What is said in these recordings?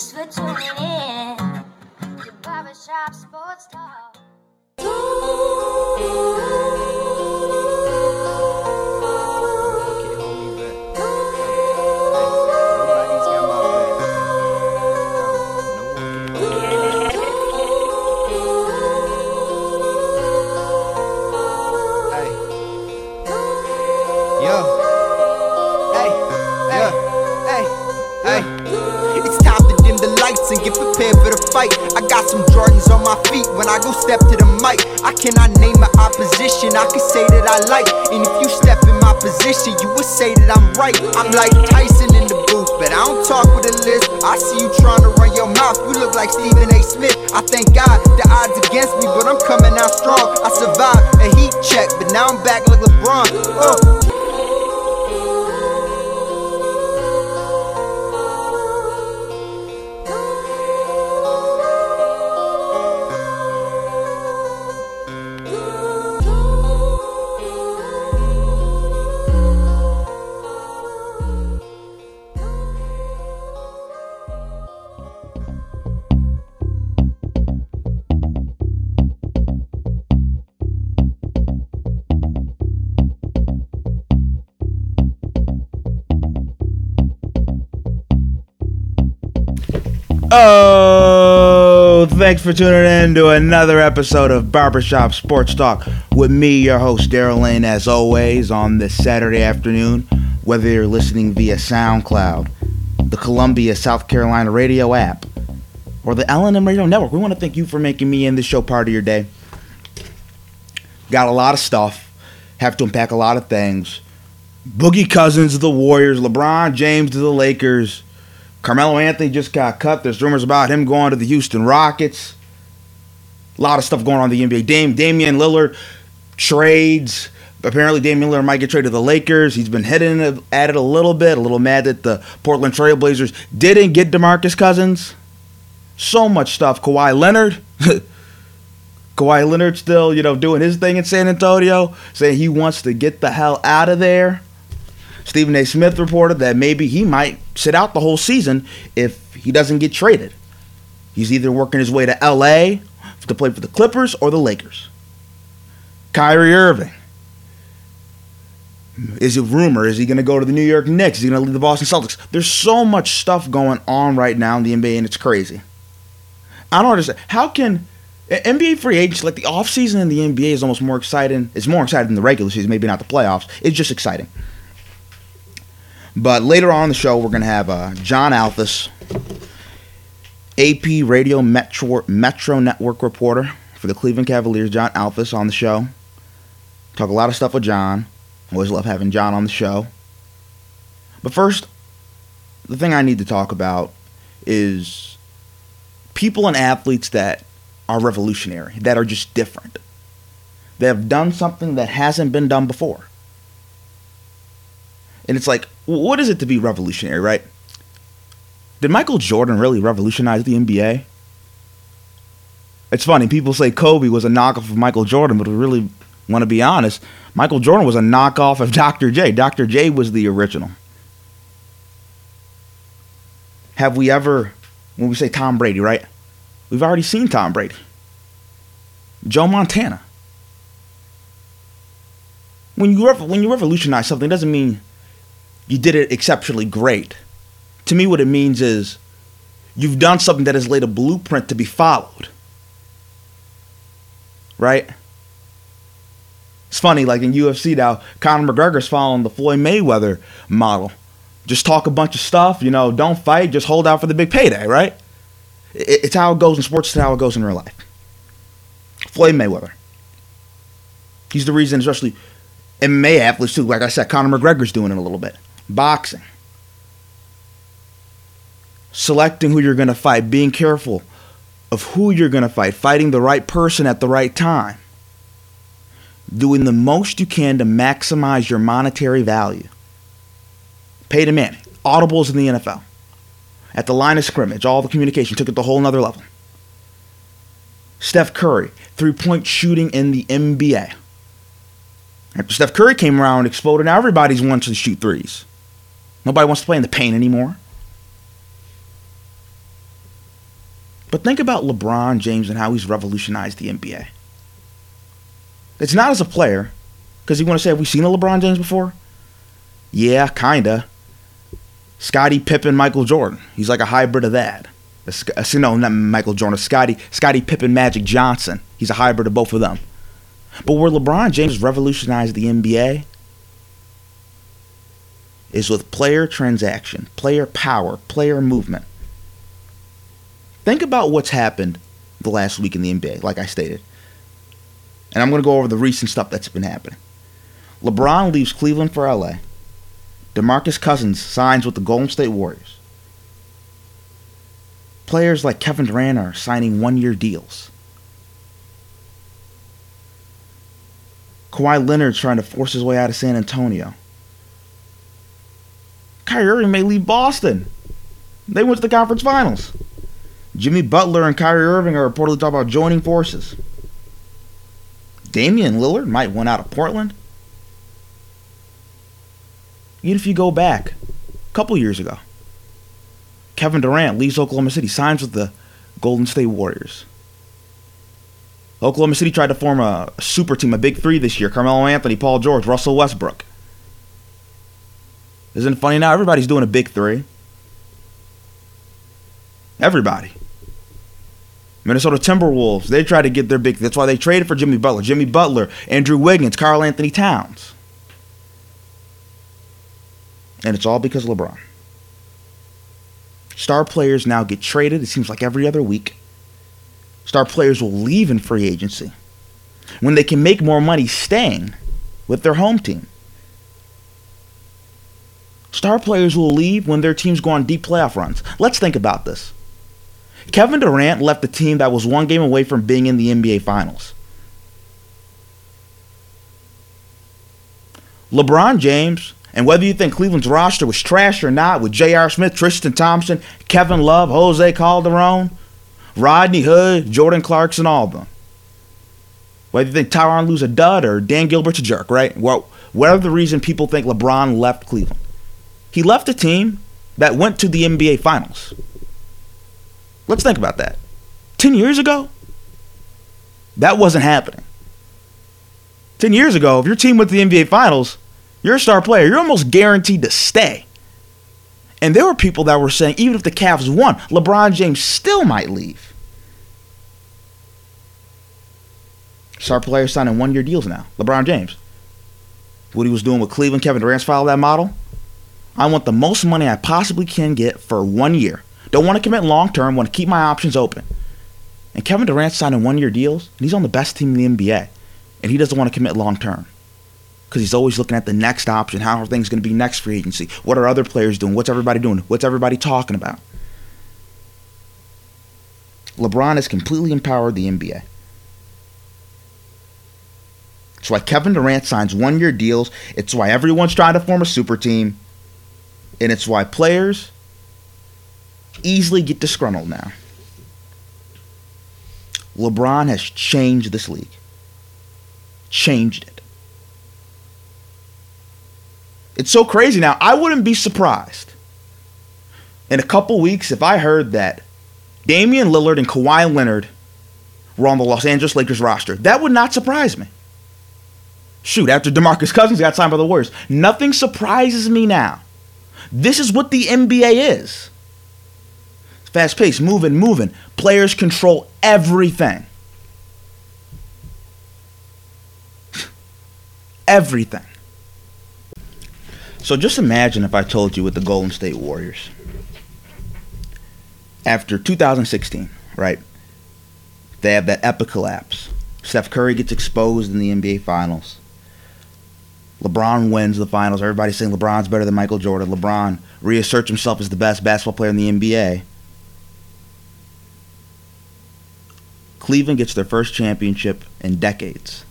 Thanks for tuning in to Barbershop Sports Talk. It's prepared for the fight. I got some Jordans on my feet when I go step to the mic. I cannot name my opposition, I can say that I like. And if you step in my position, you would say that I'm right. I'm like Tyson in the booth, but I don't talk with a list. I see you trying to run your mouth, you look like Stephen A. Smith. I thank God the odds against me, but I'm coming out strong. I survived a heat check, but now I'm back like LeBron. Uh. Thanks for tuning in to another episode of Barbershop Sports Talk with me, your host, Daryl Lane, as always, on this Saturday afternoon. Whether you're listening via SoundCloud, the Columbia, South Carolina radio app, or the LNM Radio Network, we want to thank you for making me and this show part of your day. Got a lot of stuff, have to unpack a lot of things. Boogie Cousins to the Warriors, LeBron James to the Lakers. Carmelo Anthony just got cut. There's rumors about him going to the Houston Rockets. A lot of stuff going on in the NBA. Dame, Damian Lillard trades. Apparently, Damian Lillard might get traded to the Lakers. He's been hitting at it a little bit, a little mad that the Portland Trailblazers didn't get DeMarcus Cousins. So much stuff. Kawhi Leonard. Kawhi Leonard still, you know, doing his thing in San Antonio, saying he wants to get the hell out of there. Stephen A. Smith reported that maybe he might sit out the whole season if he doesn't get traded. He's either working his way to LA to play for the Clippers or the Lakers. Kyrie Irving. Is it rumor? Is he going to go to the New York Knicks? Is he going to leave the Boston Celtics? There's so much stuff going on right now in the NBA, and it's crazy. I don't understand. How can NBA free agents like the offseason in the NBA is almost more exciting? It's more exciting than the regular season, maybe not the playoffs. It's just exciting. But later on the show, we're going to have uh, John Althus, AP Radio Metro, Metro Network reporter for the Cleveland Cavaliers, John Althus, on the show. Talk a lot of stuff with John. Always love having John on the show. But first, the thing I need to talk about is people and athletes that are revolutionary, that are just different. They have done something that hasn't been done before. And it's like, what is it to be revolutionary, right? Did Michael Jordan really revolutionize the NBA? It's funny, people say Kobe was a knockoff of Michael Jordan, but we really want to be honest, Michael Jordan was a knockoff of Dr. J. Dr. J was the original. Have we ever, when we say Tom Brady, right? We've already seen Tom Brady. Joe Montana. When you, when you revolutionize something, it doesn't mean you did it exceptionally great. To me, what it means is you've done something that has laid a blueprint to be followed. Right? It's funny, like in UFC now, Conor McGregor's following the Floyd Mayweather model. Just talk a bunch of stuff, you know, don't fight, just hold out for the big payday, right? It's how it goes in sports, it's how it goes in real life. Floyd Mayweather. He's the reason, especially MMA athletes too. Like I said, Conor McGregor's doing it a little bit boxing. Selecting who you're going to fight, being careful of who you're going to fight, fighting the right person at the right time, doing the most you can to maximize your monetary value. Pay Peyton Manning, audibles in the NFL. At the line of scrimmage, all the communication took it to a whole nother level. Steph Curry, three point shooting in the NBA. After Steph Curry came around exploded, now everybody's wants to shoot threes. Nobody wants to play in the paint anymore. But think about LeBron James and how he's revolutionized the NBA. It's not as a player, because you want to say, have we seen a LeBron James before? Yeah, kinda. Scottie Pippen, Michael Jordan. He's like a hybrid of that. A, no, not Michael Jordan. Scottie, Scottie Pippen, Magic Johnson. He's a hybrid of both of them. But where LeBron James revolutionized the NBA is with player transaction, player power, player movement. Think about what's happened the last week in the NBA, like I stated. And I'm going to go over the recent stuff that's been happening. LeBron leaves Cleveland for LA. DeMarcus Cousins signs with the Golden State Warriors. Players like Kevin Durant are signing one year deals. Kawhi Leonard's trying to force his way out of San Antonio. Kyrie Irving may leave Boston. They went to the conference finals. Jimmy Butler and Kyrie Irving are reportedly talking about joining forces. Damian Lillard might want out of Portland. Even if you go back a couple years ago, Kevin Durant leaves Oklahoma City, signs with the Golden State Warriors. Oklahoma City tried to form a super team, a big three this year Carmelo Anthony, Paul George, Russell Westbrook. Isn't it funny now? Everybody's doing a big three. Everybody. Minnesota Timberwolves, they tried to get their big. That's why they traded for Jimmy Butler. Jimmy Butler, Andrew Wiggins, Karl-Anthony Towns. And it's all because of LeBron. Star players now get traded, it seems like every other week. Star players will leave in free agency when they can make more money staying with their home team. Star players will leave when their teams go on deep playoff runs. Let's think about this. Kevin Durant left the team that was one game away from being in the NBA Finals. LeBron James, and whether you think Cleveland's roster was trash or not, with J.R. Smith, Tristan Thompson, Kevin Love, Jose Calderon, Rodney Hood, Jordan Clarkson, all of them. Whether you think Tyronn Lue's a dud or Dan Gilbert's a jerk, right? Well, whatever the reason people think LeBron left Cleveland. He left a team that went to the NBA Finals. Let's think about that. 10 years ago, that wasn't happening. 10 years ago, if your team went to the NBA Finals, you're a star player. You're almost guaranteed to stay. And there were people that were saying even if the Cavs won, LeBron James still might leave. Star players signing one year deals now. LeBron James. What he was doing with Cleveland, Kevin Durant's followed that model. I want the most money I possibly can get for one year. Don't want to commit long term, want to keep my options open. And Kevin Durant's signing one year deals, and he's on the best team in the NBA. And he doesn't want to commit long term. Because he's always looking at the next option. How are things going to be next free agency? What are other players doing? What's everybody doing? What's everybody talking about? LeBron has completely empowered the NBA. It's why Kevin Durant signs one year deals. It's why everyone's trying to form a super team. And it's why players easily get disgruntled now. LeBron has changed this league. Changed it. It's so crazy now. I wouldn't be surprised in a couple weeks if I heard that Damian Lillard and Kawhi Leonard were on the Los Angeles Lakers roster. That would not surprise me. Shoot, after DeMarcus Cousins got signed by the Warriors, nothing surprises me now. This is what the NBA is. Fast paced, moving, moving. Players control everything. everything. So just imagine if I told you with the Golden State Warriors, after 2016, right? They have that epic collapse. Steph Curry gets exposed in the NBA Finals. LeBron wins the finals. Everybody's saying LeBron's better than Michael Jordan. LeBron reasserts himself as the best basketball player in the NBA. Cleveland gets their first championship in decades.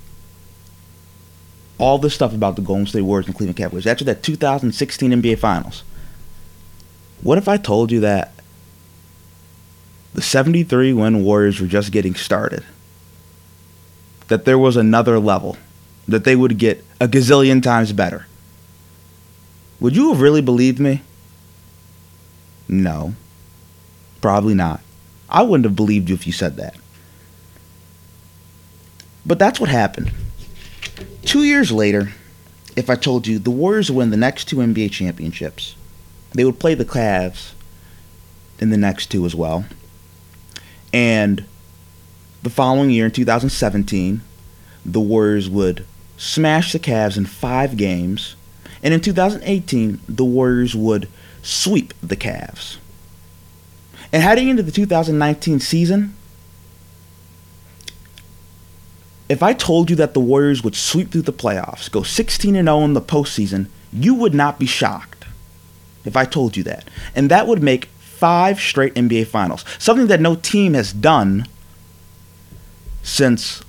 All this stuff about the Golden State Warriors and Cleveland Cavaliers after that 2016 NBA Finals. What if I told you that the 73 win Warriors were just getting started? That there was another level, that they would get a gazillion times better. Would you have really believed me? No. Probably not. I wouldn't have believed you if you said that. But that's what happened. Two years later, if I told you the Warriors win the next two NBA championships, they would play the Cavs in the next two as well. And the following year, in 2017, the Warriors would smash the Cavs in five games. And in 2018, the Warriors would sweep the Cavs. And heading into the 2019 season, if I told you that the Warriors would sweep through the playoffs, go 16 0 in the postseason, you would not be shocked if I told you that. And that would make five straight NBA Finals, something that no team has done since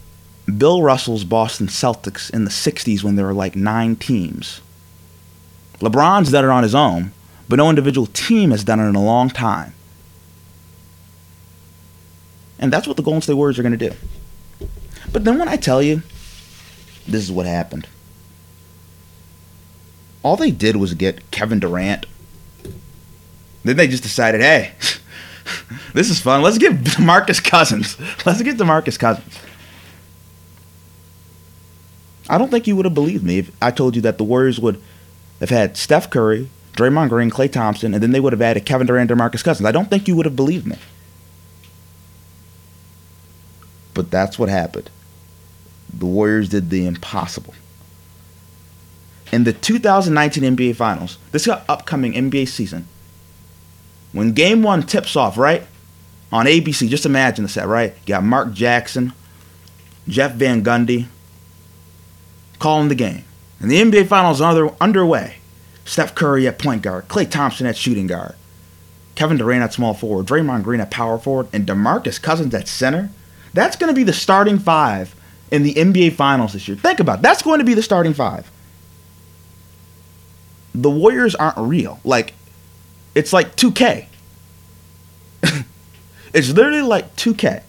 Bill Russell's Boston Celtics in the 60s when there were like nine teams. LeBron's done it on his own, but no individual team has done it in a long time. And that's what the Golden State Warriors are going to do. But then when I tell you, this is what happened. All they did was get Kevin Durant. Then they just decided, hey, this is fun. Let's get DeMarcus Cousins. Let's get DeMarcus Cousins. I don't think you would have believed me if I told you that the Warriors would have had Steph Curry, Draymond Green, Klay Thompson, and then they would have added Kevin Durant, DeMarcus Cousins. I don't think you would have believed me. But that's what happened. The Warriors did the impossible. In the 2019 NBA Finals, this upcoming NBA season, when game one tips off, right? On ABC, just imagine this, right? You got Mark Jackson, Jeff Van Gundy calling the game. And the NBA Finals are underway. Steph Curry at point guard, Klay Thompson at shooting guard, Kevin Durant at small forward, Draymond Green at power forward, and DeMarcus Cousins at center. That's going to be the starting five in the NBA Finals this year. Think about it. That's going to be the starting five. The Warriors aren't real. Like, it's like 2K. it's literally like 2K.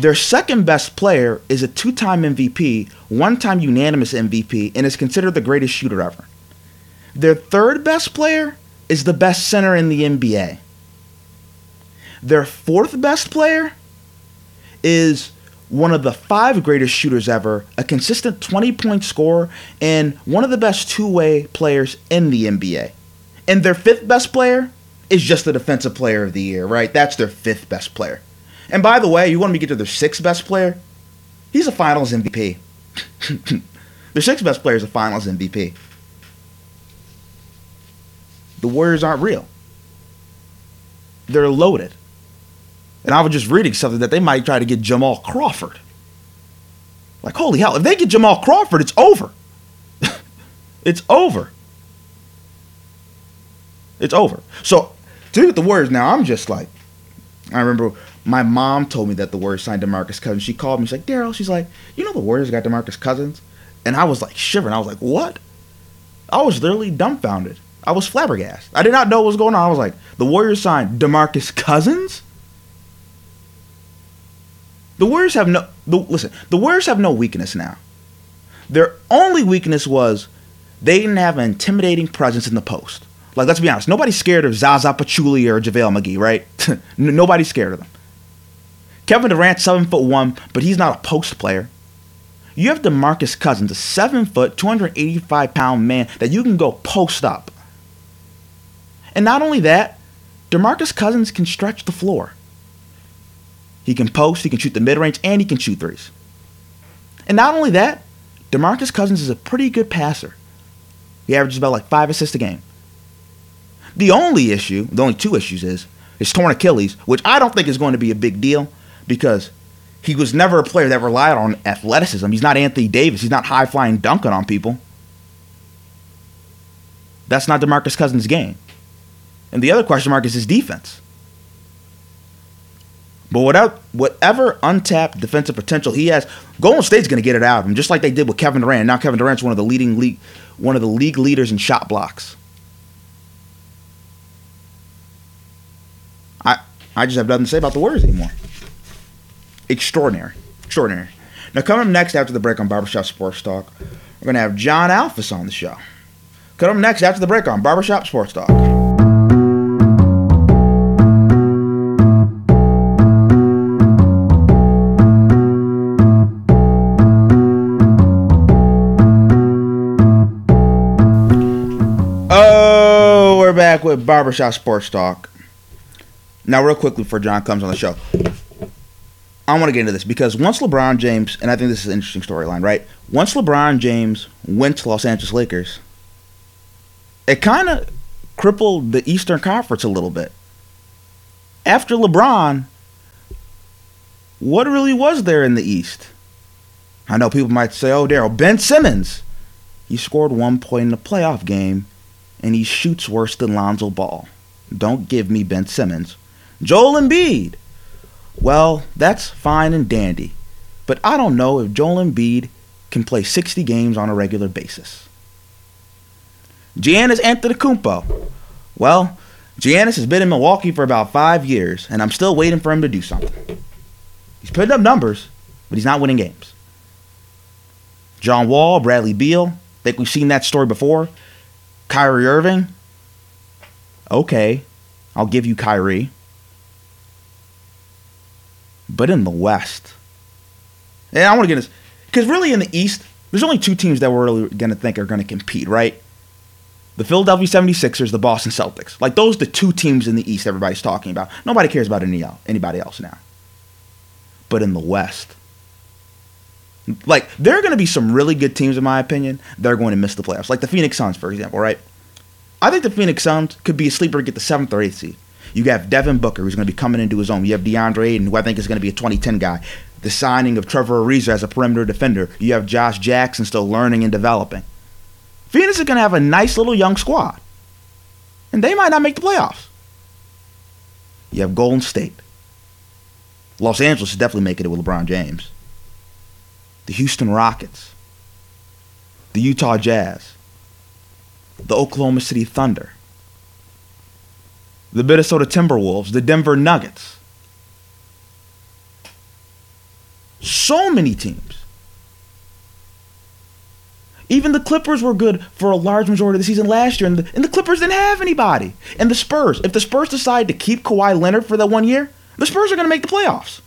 Their second best player is a two time MVP, one time unanimous MVP, and is considered the greatest shooter ever. Their third best player is the best center in the NBA. Their fourth best player is one of the five greatest shooters ever, a consistent 20 point scorer, and one of the best two way players in the NBA. And their fifth best player is just the defensive player of the year, right? That's their fifth best player. And by the way, you want me to get to the sixth best player? He's a finals MVP. the sixth best player is a finals MVP. The Warriors aren't real. They're loaded. And I was just reading something that they might try to get Jamal Crawford. Like, holy hell, if they get Jamal Crawford, it's over. it's over. It's over. So, to with the Warriors now, I'm just like, I remember my mom told me that the Warriors signed DeMarcus Cousins. She called me, she's like, Daryl, she's like, you know the Warriors got DeMarcus Cousins? And I was like shivering. I was like, what? I was literally dumbfounded. I was flabbergasted. I did not know what was going on. I was like, the Warriors signed DeMarcus Cousins? The Warriors have no the, listen. The Warriors have no weakness now. Their only weakness was they didn't have an intimidating presence in the post. Like let's be honest, nobody's scared of Zaza Pachulia or JaVale McGee, right? nobody's scared of them. Kevin Durant, seven foot one, but he's not a post player. You have DeMarcus Cousins, a seven foot, 285 pound man that you can go post up. And not only that, DeMarcus Cousins can stretch the floor. He can post, he can shoot the mid range, and he can shoot threes. And not only that, DeMarcus Cousins is a pretty good passer. He averages about like five assists a game. The only issue, the only two issues is his torn Achilles, which I don't think is going to be a big deal because he was never a player that relied on athleticism. He's not Anthony Davis. He's not high flying dunking on people. That's not DeMarcus Cousins' game. And the other question mark is his defense. But whatever, whatever untapped defensive potential he has, Golden State's going to get it out of him, just like they did with Kevin Durant. Now Kevin Durant's one of the leading league, one of the league leaders in shot blocks. I just have nothing to say about the words anymore. Extraordinary. Extraordinary. Now, coming up next after the break on Barbershop Sports Talk, we're going to have John Alphys on the show. Coming up next after the break on Barbershop Sports Talk. Oh, we're back with Barbershop Sports Talk. Now, real quickly before John comes on the show, I want to get into this because once LeBron James, and I think this is an interesting storyline, right? Once LeBron James went to Los Angeles Lakers, it kind of crippled the Eastern Conference a little bit. After LeBron, what really was there in the East? I know people might say, oh, Daryl, Ben Simmons. He scored one point in a playoff game, and he shoots worse than Lonzo Ball. Don't give me Ben Simmons. Joel Embiid. Well, that's fine and dandy, but I don't know if Joel Embiid can play 60 games on a regular basis. Giannis Antetokounmpo. Well, Giannis has been in Milwaukee for about five years, and I'm still waiting for him to do something. He's putting up numbers, but he's not winning games. John Wall, Bradley Beal, think we've seen that story before. Kyrie Irving, okay, I'll give you Kyrie. But in the West, and I want to get this, because really in the East, there's only two teams that we're really going to think are going to compete, right? The Philadelphia 76ers, the Boston Celtics. Like, those the two teams in the East everybody's talking about. Nobody cares about any, anybody else now. But in the West, like, there are going to be some really good teams, in my opinion, that are going to miss the playoffs. Like the Phoenix Suns, for example, right? I think the Phoenix Suns could be a sleeper to get the seventh or eighth seed. You have Devin Booker, who's going to be coming into his own. You have DeAndre Ayton, who I think is going to be a 2010 guy. The signing of Trevor Ariza as a perimeter defender. You have Josh Jackson still learning and developing. Phoenix is going to have a nice little young squad. And they might not make the playoffs. You have Golden State. Los Angeles is definitely making it with LeBron James. The Houston Rockets. The Utah Jazz. The Oklahoma City Thunder the Minnesota Timberwolves, the Denver Nuggets. So many teams. Even the Clippers were good for a large majority of the season last year, and the, and the Clippers didn't have anybody. And the Spurs, if the Spurs decide to keep Kawhi Leonard for that one year, the Spurs are going to make the playoffs.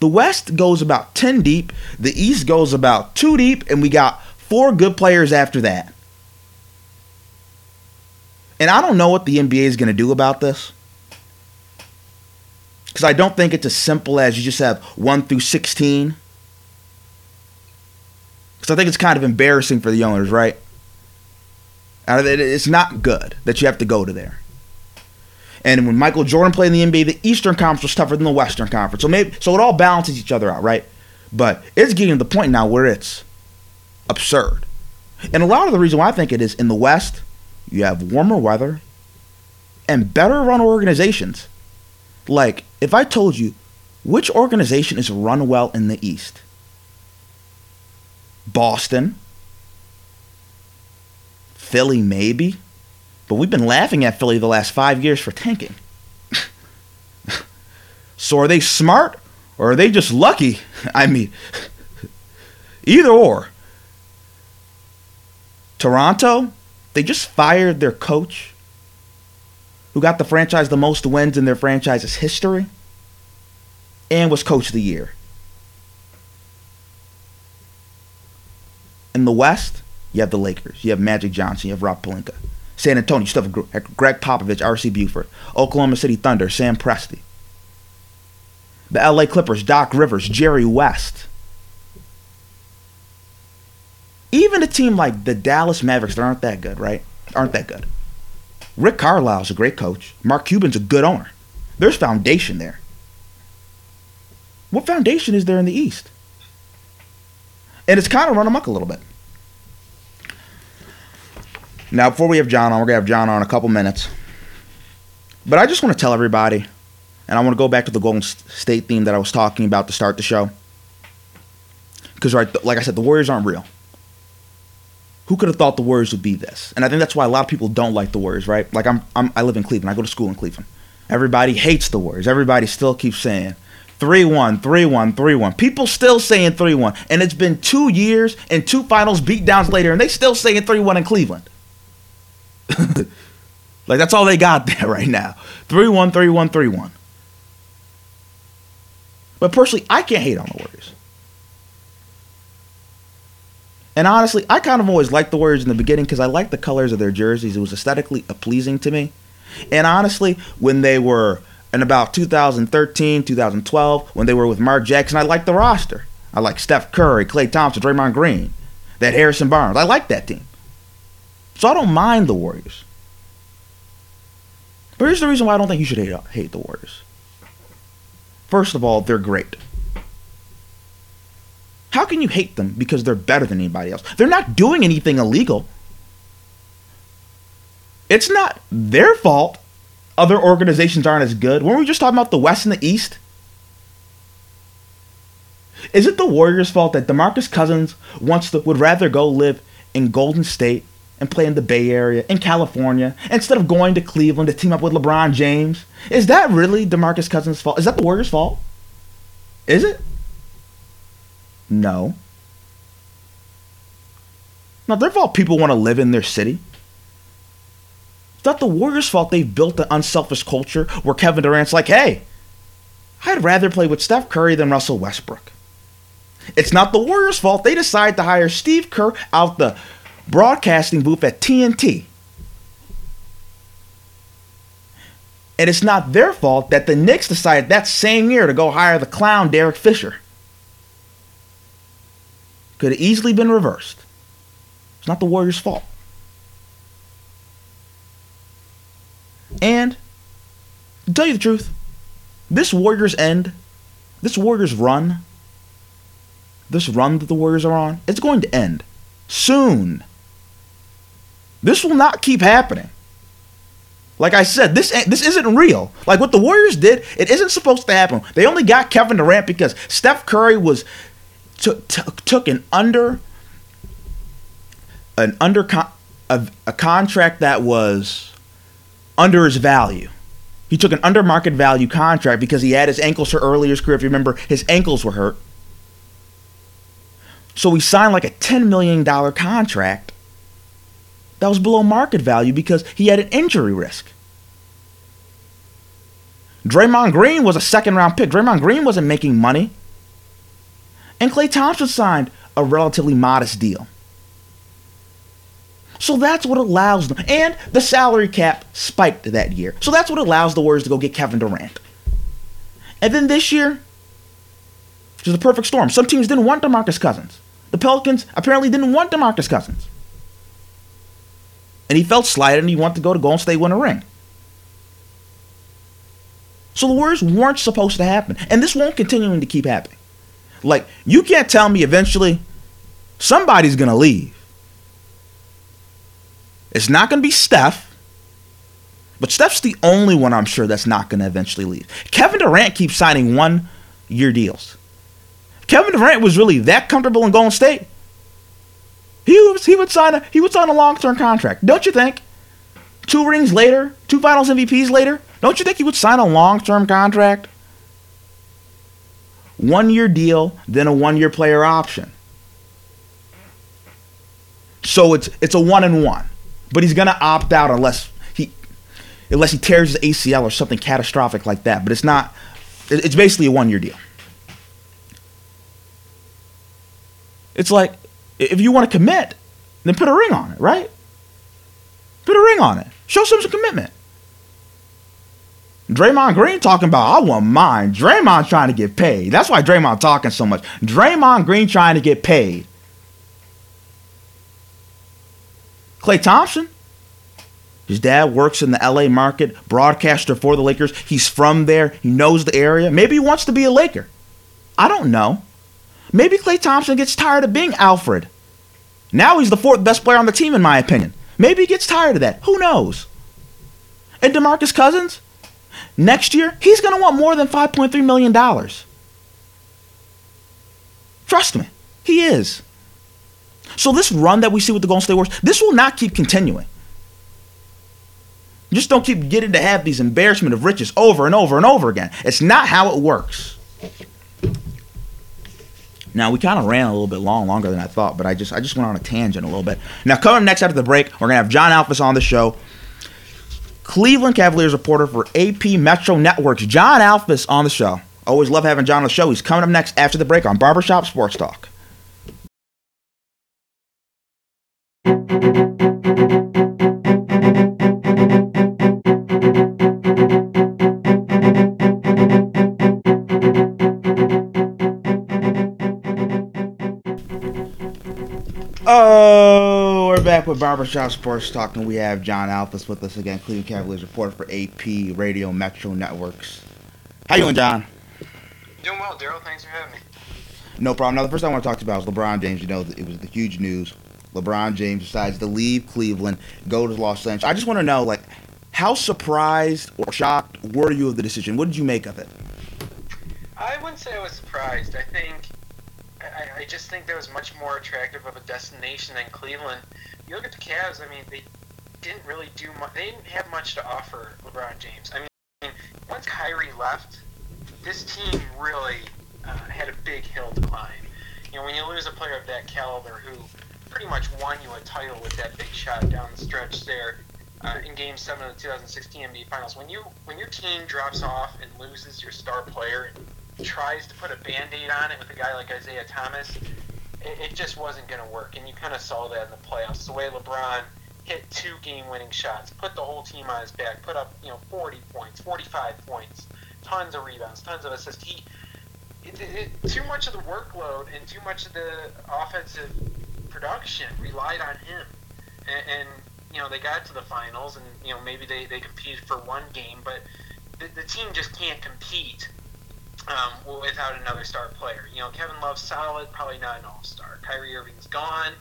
The West goes about 10 deep, the East goes about 2 deep, and we got four good players after that. And I don't know what the NBA is going to do about this. Because I don't think it's as simple as you just have 1 through 16. Because I think it's kind of embarrassing for the owners, right? It's not good that you have to go to there. And when Michael Jordan played in the NBA, the Eastern Conference was tougher than the Western Conference. So maybe so it all balances each other out, right? But it's getting to the point now where it's absurd. And a lot of the reason why I think it is in the West, you have warmer weather, and better run organizations. Like, if I told you which organization is run well in the East, Boston, Philly, maybe, but we've been laughing at Philly the last five years for tanking. so are they smart or are they just lucky? I mean, either or. Toronto, they just fired their coach, who got the franchise the most wins in their franchise's history, and was coach of the year. In the West, you have the Lakers, you have Magic Johnson, you have Rob Pelinka. San Antonio, you still have uh, Gregg Popovich, R.C. Buford. Oklahoma City Thunder, Sam Presti. The LA Clippers, Doc Rivers, Jerry West. Even a team like the Dallas Mavericks that aren't that good, right? Aren't that good. Rick Carlisle's a great coach. Mark Cuban's a good owner. There's foundation there. What foundation is there in the East? And it's kind of run amok a little bit. Now, before we have John on, we're going to have John on in a couple minutes. But I just want to tell everybody, and I want to go back to the Golden State theme that I was talking about to start the show. Because, right, like I said, the Warriors aren't real who could have thought the Warriors would be this? And I think that's why a lot of people don't like the Warriors, right? Like I'm, I'm I live in Cleveland. I go to school in Cleveland. Everybody hates the Warriors. Everybody still keeps saying 3-1, 3-1, 3-1. People still saying 3-1. And it's been 2 years and two finals beatdowns later and they still saying 3-1 in Cleveland. like that's all they got there right now. 3-1, 3-1, 3-1. But personally, I can't hate on the Warriors. And honestly, I kind of always liked the Warriors in the beginning because I liked the colors of their jerseys. It was aesthetically pleasing to me. And honestly, when they were in about 2013, 2012, when they were with Mark Jackson, I liked the roster. I liked Steph Curry, Klay Thompson, Draymond Green, that Harrison Barnes. I like that team. So I don't mind the Warriors. But here's the reason why I don't think you should hate, hate the Warriors. First of all, they're great. How can you hate them because they're better than anybody else? They're not doing anything illegal. It's not their fault other organizations aren't as good. Weren't we just talking about the West and the East? Is it the Warriors' fault that DeMarcus Cousins wants to would rather go live in Golden State and play in the Bay Area in California instead of going to Cleveland to team up with LeBron James? Is that really DeMarcus Cousins' fault? Is that the Warriors' fault? Is it? No. Not their fault people want to live in their city. It's not the Warriors' fault they've built an unselfish culture where Kevin Durant's like, hey, I'd rather play with Steph Curry than Russell Westbrook. It's not the Warriors' fault they decide to hire Steve Kerr out the broadcasting booth at TNT. And it's not their fault that the Knicks decided that same year to go hire the clown Derek Fisher. Could have easily been reversed. It's not the Warriors' fault. And to tell you the truth, this Warriors end, this Warriors run, this run that the Warriors are on, it's going to end soon. This will not keep happening. Like I said, this this isn't real. Like what the Warriors did, it isn't supposed to happen. They only got Kevin Durant because Steph Curry was took took, took an under an under con- a, a contract that was under his value. He took an under market value contract because he had his ankles hurt earlier his career. If you remember, his ankles were hurt. So he signed like a $10 million contract that was below market value because he had an injury risk. Draymond Green was a second round pick. Draymond Green wasn't making money. And Klay Thompson signed a relatively modest deal. So that's what allows them. And the salary cap spiked that year. So that's what allows the Warriors to go get Kevin Durant. And then this year, which is a perfect storm. Some teams didn't want DeMarcus Cousins. The Pelicans apparently didn't want DeMarcus Cousins. And he felt slighted and he wanted to go to Golden State win a ring. So the Warriors weren't supposed to happen. And this won't continue to keep happening. Like, you can't tell me eventually somebody's to leave. It's not to be Steph. But Steph's the only one I'm sure that's not going to eventually leave. Kevin Durant keeps signing one year deals. Kevin Durant was really that comfortable in Golden State. He was, he would sign a he would sign a long term contract, don't you think? Two rings later, two Finals MVPs later, don't you think he would sign a long term contract? One year deal, then a one year player option. So it's it's a one and one, but he's gonna opt out unless he unless he tears his ACL or something catastrophic like that. But it's not. It's basically a one year deal. It's like if you want to commit, then put a ring on it, right? Put a ring on it. Show some commitment. Draymond Green talking about I want mine. Draymond trying to get paid. That's why Draymond talking so much. Draymond Green trying to get paid. Klay Thompson. His dad works in the LA market, broadcaster for the Lakers. He's from there. He knows the area. Maybe he wants to be a Laker. I don't know. Maybe Klay Thompson gets tired of being Alfred. Now he's the fourth best player on the team, in my opinion. Maybe he gets tired of that. Who knows? And DeMarcus Cousins, next year, he's going to want more than $5.3 million. Trust me, he is. So this run that we see with the Golden State Warriors, this will not keep continuing. Just don't keep getting to have these embarrassment of riches over and over and over again. It's not how it works. Now we kind of ran a little bit long, longer than I thought, but I just I just went on a tangent a little bit. Now coming up next after the break, we're gonna have John Alphys on the show. Cleveland Cavaliers reporter for AP Metro Networks, John Alphys on the show. Always love having John on the show. He's coming up next after the break on Barbershop Sports Talk. Oh, we're back with Barbershop Sports Talk, and we have John Alphas with us again, Cleveland Cavaliers reporter for AP Radio Metro Networks. How you doing, John? Doing well, Daryl. Thanks for having me. No problem. Now, the first thing I want to talk to you about is LeBron James. You know, it was the huge news. LeBron James decides to leave Cleveland, go to Los Angeles. I just want to know, like, how surprised or shocked were you of the decision? What did you make of it? I wouldn't say I was surprised. I think I, I just think that was much more attractive of a destination than Cleveland. You look at the Cavs. I mean, they didn't really do much. They didn't have much to offer LeBron James. I mean, once Kyrie left, this team really uh, had a big hill to climb. You know, when you lose a player of that caliber who pretty much won you a title with that big shot down the stretch there uh, in Game Seven of the 2016 NBA Finals, when you when your team drops off and loses your star player and tries to put a band-aid on it with a guy like Isaiah Thomas, it, it just wasn't going to work. And you kind of saw that in the playoffs. The way LeBron hit two game-winning shots, put the whole team on his back, put up you know 40 points, 45 points, tons of rebounds, tons of assists. He it, it, too much of the workload and too much of the offensive production relied on him. And, and you know they got to the finals, and you know maybe they, they competed for one game, but the, the team just can't compete um, without another star player. You know Kevin Love's solid, probably not an all star. Kyrie Irving's gone,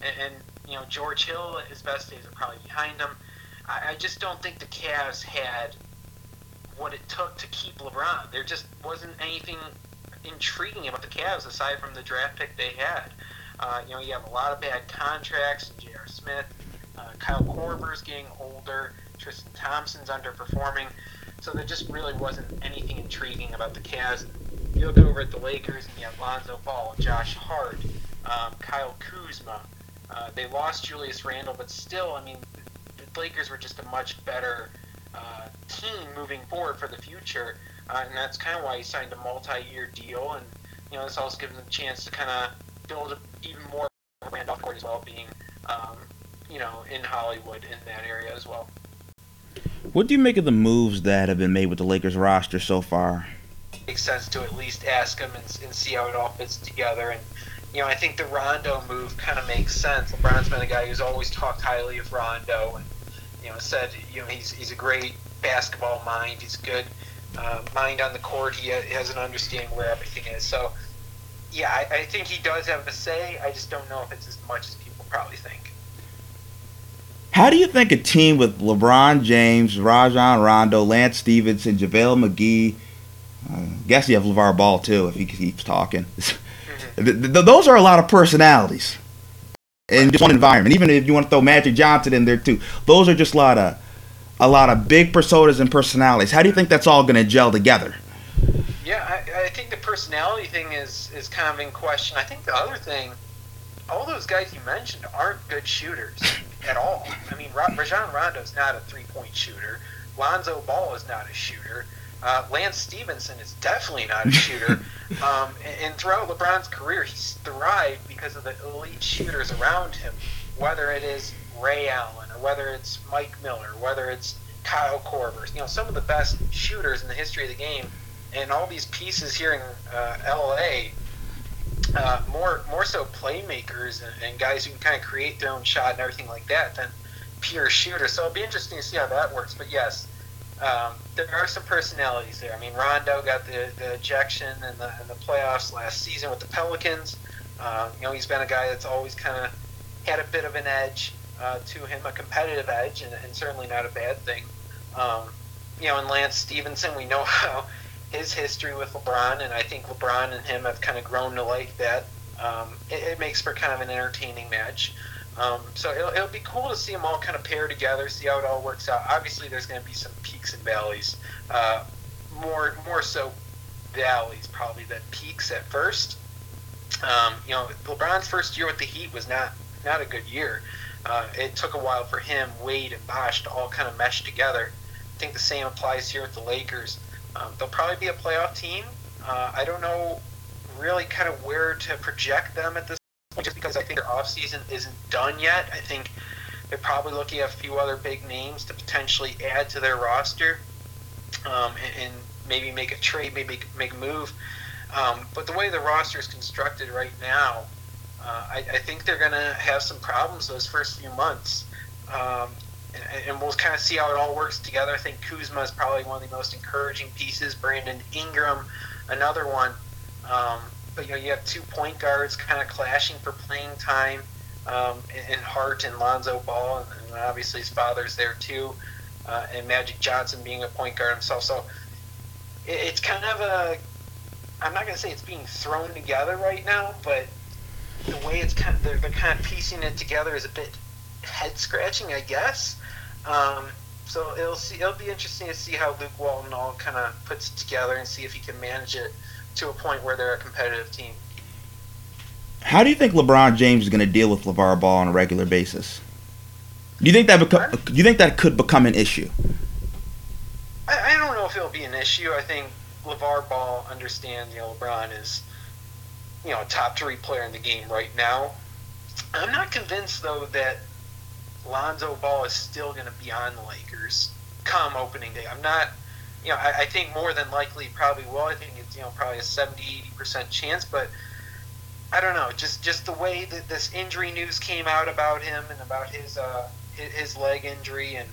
and, and you know George Hill, his best days are probably behind him. I, I just don't think the Cavs had what it took to keep LeBron. There just wasn't anything intriguing about the Cavs aside from the draft pick they had. Uh, you know, you have a lot of bad contracts. J.R. Smith, uh, Kyle Korver's getting older. Tristan Thompson's underperforming. So there just really wasn't anything intriguing about the Cavs. You look over at the Lakers and you have Lonzo Ball, Josh Hart, um, Kyle Kuzma. Uh, they lost Julius Randle, but still, I mean, the Lakers were just a much better uh, team moving forward for the future, uh, and that's kind of why he signed a multi-year deal. And you know, this also gives him a chance to kind of build even more brand court as well, being um, you know in Hollywood in that area as well. What do you make of the moves that have been made with the Lakers roster so far? Makes sense to at least ask him and, and see how it all fits together. And you know, I think the Rondo move kind of makes sense. LeBron's been a guy who's always talked highly of Rondo, and you know, said you know he's he's a great basketball mind. He's good uh, mind on the court. He has an understanding where everything is. So, yeah, I, I think he does have a say. I just don't know if it's as much as people probably think. How do you think a team with LeBron James, Rajon Rondo, Lance Stephenson, JaVale McGee, uh, I guess you have LeVar Ball too if he keeps talking. Those are a lot of personalities in just one environment. Even if you want to throw Magic Johnson in there too, those are just a lot of a lot of big personas and personalities. How do you think that's all going to gel together? Yeah, I, I, think the personality thing is is kind of in question. I think the other thing, all those guys you mentioned aren't good shooters at all. I mean, Rajon Rondo is not a three point shooter. Lonzo Ball is not a shooter. Uh, Lance Stephenson is definitely not a shooter. um, and, and, throughout LeBron's career, he's thrived because of the elite shooters around him, whether it is Ray Allen or whether it's Mike Miller, whether it's Kyle Korver. You know, some of the best shooters in the history of the game. And all these pieces here in uh, LA, uh, more more so playmakers and, and guys who can kind of create their own shot and everything like that than pure shooters. So it'll be interesting to see how that works. But yes, um, there are some personalities there. I mean, Rondo got the, the ejection in the, in the playoffs last season with the Pelicans. Uh, you know, he's been a guy that's always kind of had a bit of an edge uh, to him, a competitive edge, and, and certainly not a bad thing. Um, you know, and Lance Stephenson, we know how his history with LeBron, and I think LeBron and him have kind of grown to like that. Um, it, it makes for kind of an entertaining match. Um, so it'll, it'll, be cool to see them all kind of pair together, see how it all works out. Obviously, there's going to be some peaks and valleys. Uh, more more so valleys probably than peaks at first. Um, you know, LeBron's first year with the Heat was not not a good year. Uh, it took a while for him, Wade, and Bosh to all kind of mesh together. I think the same applies here with the Lakers. Um, they'll probably be a playoff team. Uh, I don't know really kind of where to project them at this point just because I think their offseason isn't done yet. I think they're probably looking at a few other big names to potentially add to their roster um, and, and, maybe make a trade, maybe make a move. Um, but the way the roster is constructed right now, uh, I, I, think they're going to have some problems those first few months. Um, and, and, we'll kind of see how it all works together. I think Kuzma is probably one of the most encouraging pieces. Brandon Ingram, another one. Um, but you know, you have two point guards kind of clashing for playing time um, in Hart and Lonzo Ball, and obviously his father's there too, uh, and Magic Johnson being a point guard himself. So it, it's kind of a I'm not going to say it's being thrown together right now, but the way it's kind of they're, they're kind of piecing it together is a bit head scratching, I guess. Um, so it'll see it'll be interesting to see how Luke Walton all kind of puts it together and see if he can manage it to a point where they're a competitive team. How do you think LeBron James is going to deal with LeVar Ball on a regular basis? Do you think that beco- do you think that could become an issue? I, I don't know if it'll be an issue. I think LeVar Ball understands, you know, LeBron is, you know, a top three player in the game right now. I'm not convinced though that Lonzo Ball is still going to be on the Lakers come opening day. I'm not, you know, I, I think more than likely probably will. I think it's you know probably a 70, 80 percent chance, but I don't know. Just just the way that this injury news came out about him and about his uh, his leg injury and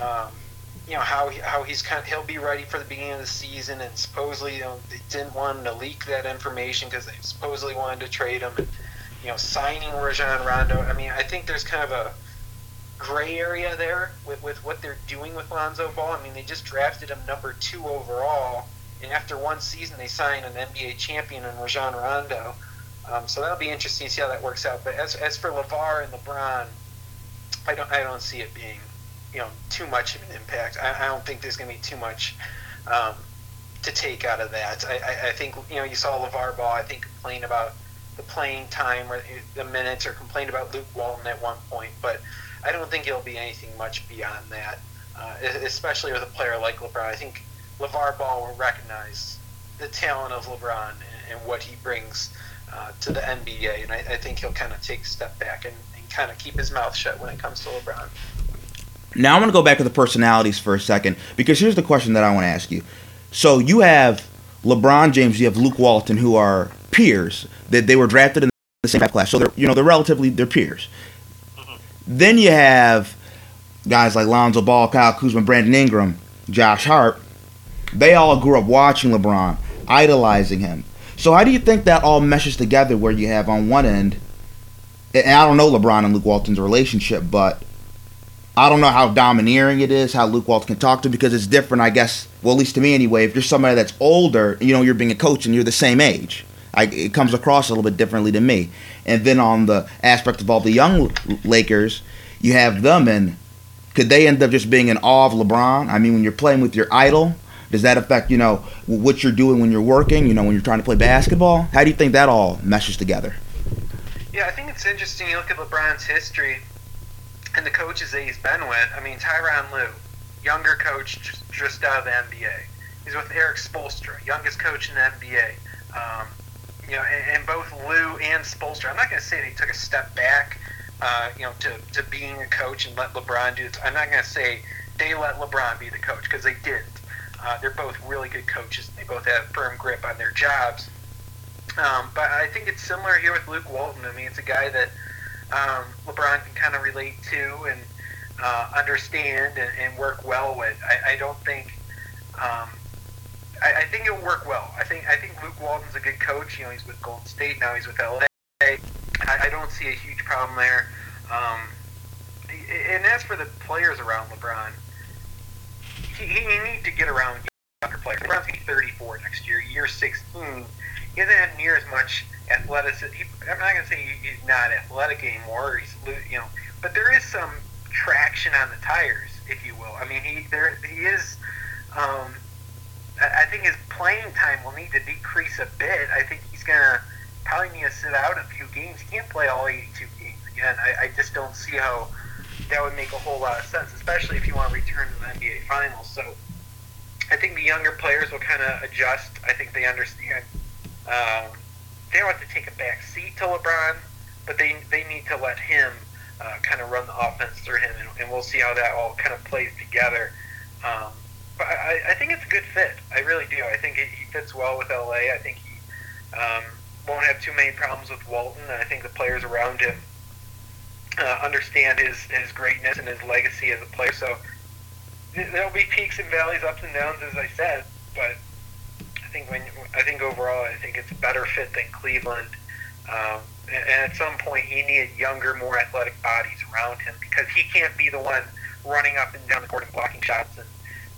um, you know how he, how he's kind of, he'll be ready for the beginning of the season and supposedly you know they didn't want him to leak that information because they supposedly wanted to trade him and you know signing Rajon Rondo. I mean I think there's kind of a gray area there with, with what they're doing with Lonzo Ball. I mean they just drafted him number two overall and after one season they signed an NBA champion in Rajon Rondo. Um, so that'll be interesting to see how that works out. But as, as for LeVar and LeBron, I don't I don't see it being you know too much of an impact. I, I don't think there's going to be too much um, to take out of that. I, I, I, think you know you saw LeVar Ball I think complain about the playing time or the minutes or complain about Luke Walton at one point, but I don't think it'll be anything much beyond that. Uh, especially with a player like LeBron, I think LeVar Ball will recognize the talent of LeBron and, and what he brings uh, to the NBA, and I, I think he'll kind of take a step back and, and kind of keep his mouth shut when it comes to LeBron. Now I want to go back to the personalities for a second because here's the question that I want to ask you. So you have LeBron James, you have Luke Walton, who are peers that they were drafted in the same class, so they're you know they're relatively they're peers. Then you have guys like Lonzo Ball, Kyle Kuzma, Brandon Ingram, Josh Hart. They all grew up watching LeBron, idolizing him. So how do you think that all meshes together? Where you have on one end, and I don't know LeBron and Luke Walton's relationship, but I don't know how domineering it is, how Luke Walton can talk to, him because it's different, I guess. Well, at least to me anyway. If you're somebody that's older, you know, you're being a coach and you're the same age. I, it comes across a little bit differently to me. And then on the aspect of all the young Lakers, you have them, and could they end up just being in awe of LeBron? I mean, when you're playing with your idol, does that affect, you know, what you're doing when you're working, you know, when you're trying to play basketball? How do you think that all meshes together? Yeah, I think it's interesting. You look at LeBron's history and the coaches that he's been with. I mean, Tyronn Lue, younger coach just, out of the NBA. He's with Erik Spoelstra, youngest coach in the NBA. Um, you know, and, and, both Lue and Spoelstra. I'm not going to say they took a step back, uh, you know, to, to being a coach and let LeBron do it. I'm not going to say they let LeBron be the coach because they didn't. Uh, they're both really good coaches. They both have firm grip on their jobs. Um, but I think it's similar here with Luke Walton. I mean, it's a guy that um, LeBron can kind of relate to and uh, understand and, and, work well with. I, I don't think. Um, I, I, think it'll work well. I think I think Luke Walton's a good coach. You know, he's with Golden State now. He's with LA. I, I don't see a huge problem there. Um, and as for the players around LeBron, he, he needs to get around younger players. LeBron's going to be 34 next year, year 16. He doesn't have near as much athleticism. He, I'm not going to say he's not athletic anymore. He's, you know, but there is some traction on the tires, if you will. I mean, he there he is. Um, I, think his playing time will need to decrease a bit. I think he's going to probably need to sit out a few games. He can't play all 82 games again. I, I just don't see how that would make a whole lot of sense, especially if you want to return to the NBA Finals. So I think the younger players will kind of adjust. I think they understand. Um, they don't have to take a back seat to LeBron, but they they need to let him uh, kind of run the offense through him, and, and we'll see how that all kind of plays together. Um, I, I think it's a good fit. I really do. I think he fits well with LA. I think he um, won't have too many problems with Walton, and I think the players around him uh, understand his his greatness and his legacy as a player. So there'll be peaks and valleys, ups and downs, as I said. But I think when I think overall, I think it's a better fit than Cleveland. Um, and at some point, he needed younger, more athletic bodies around him because he can't be the one running up and down the court and blocking shots and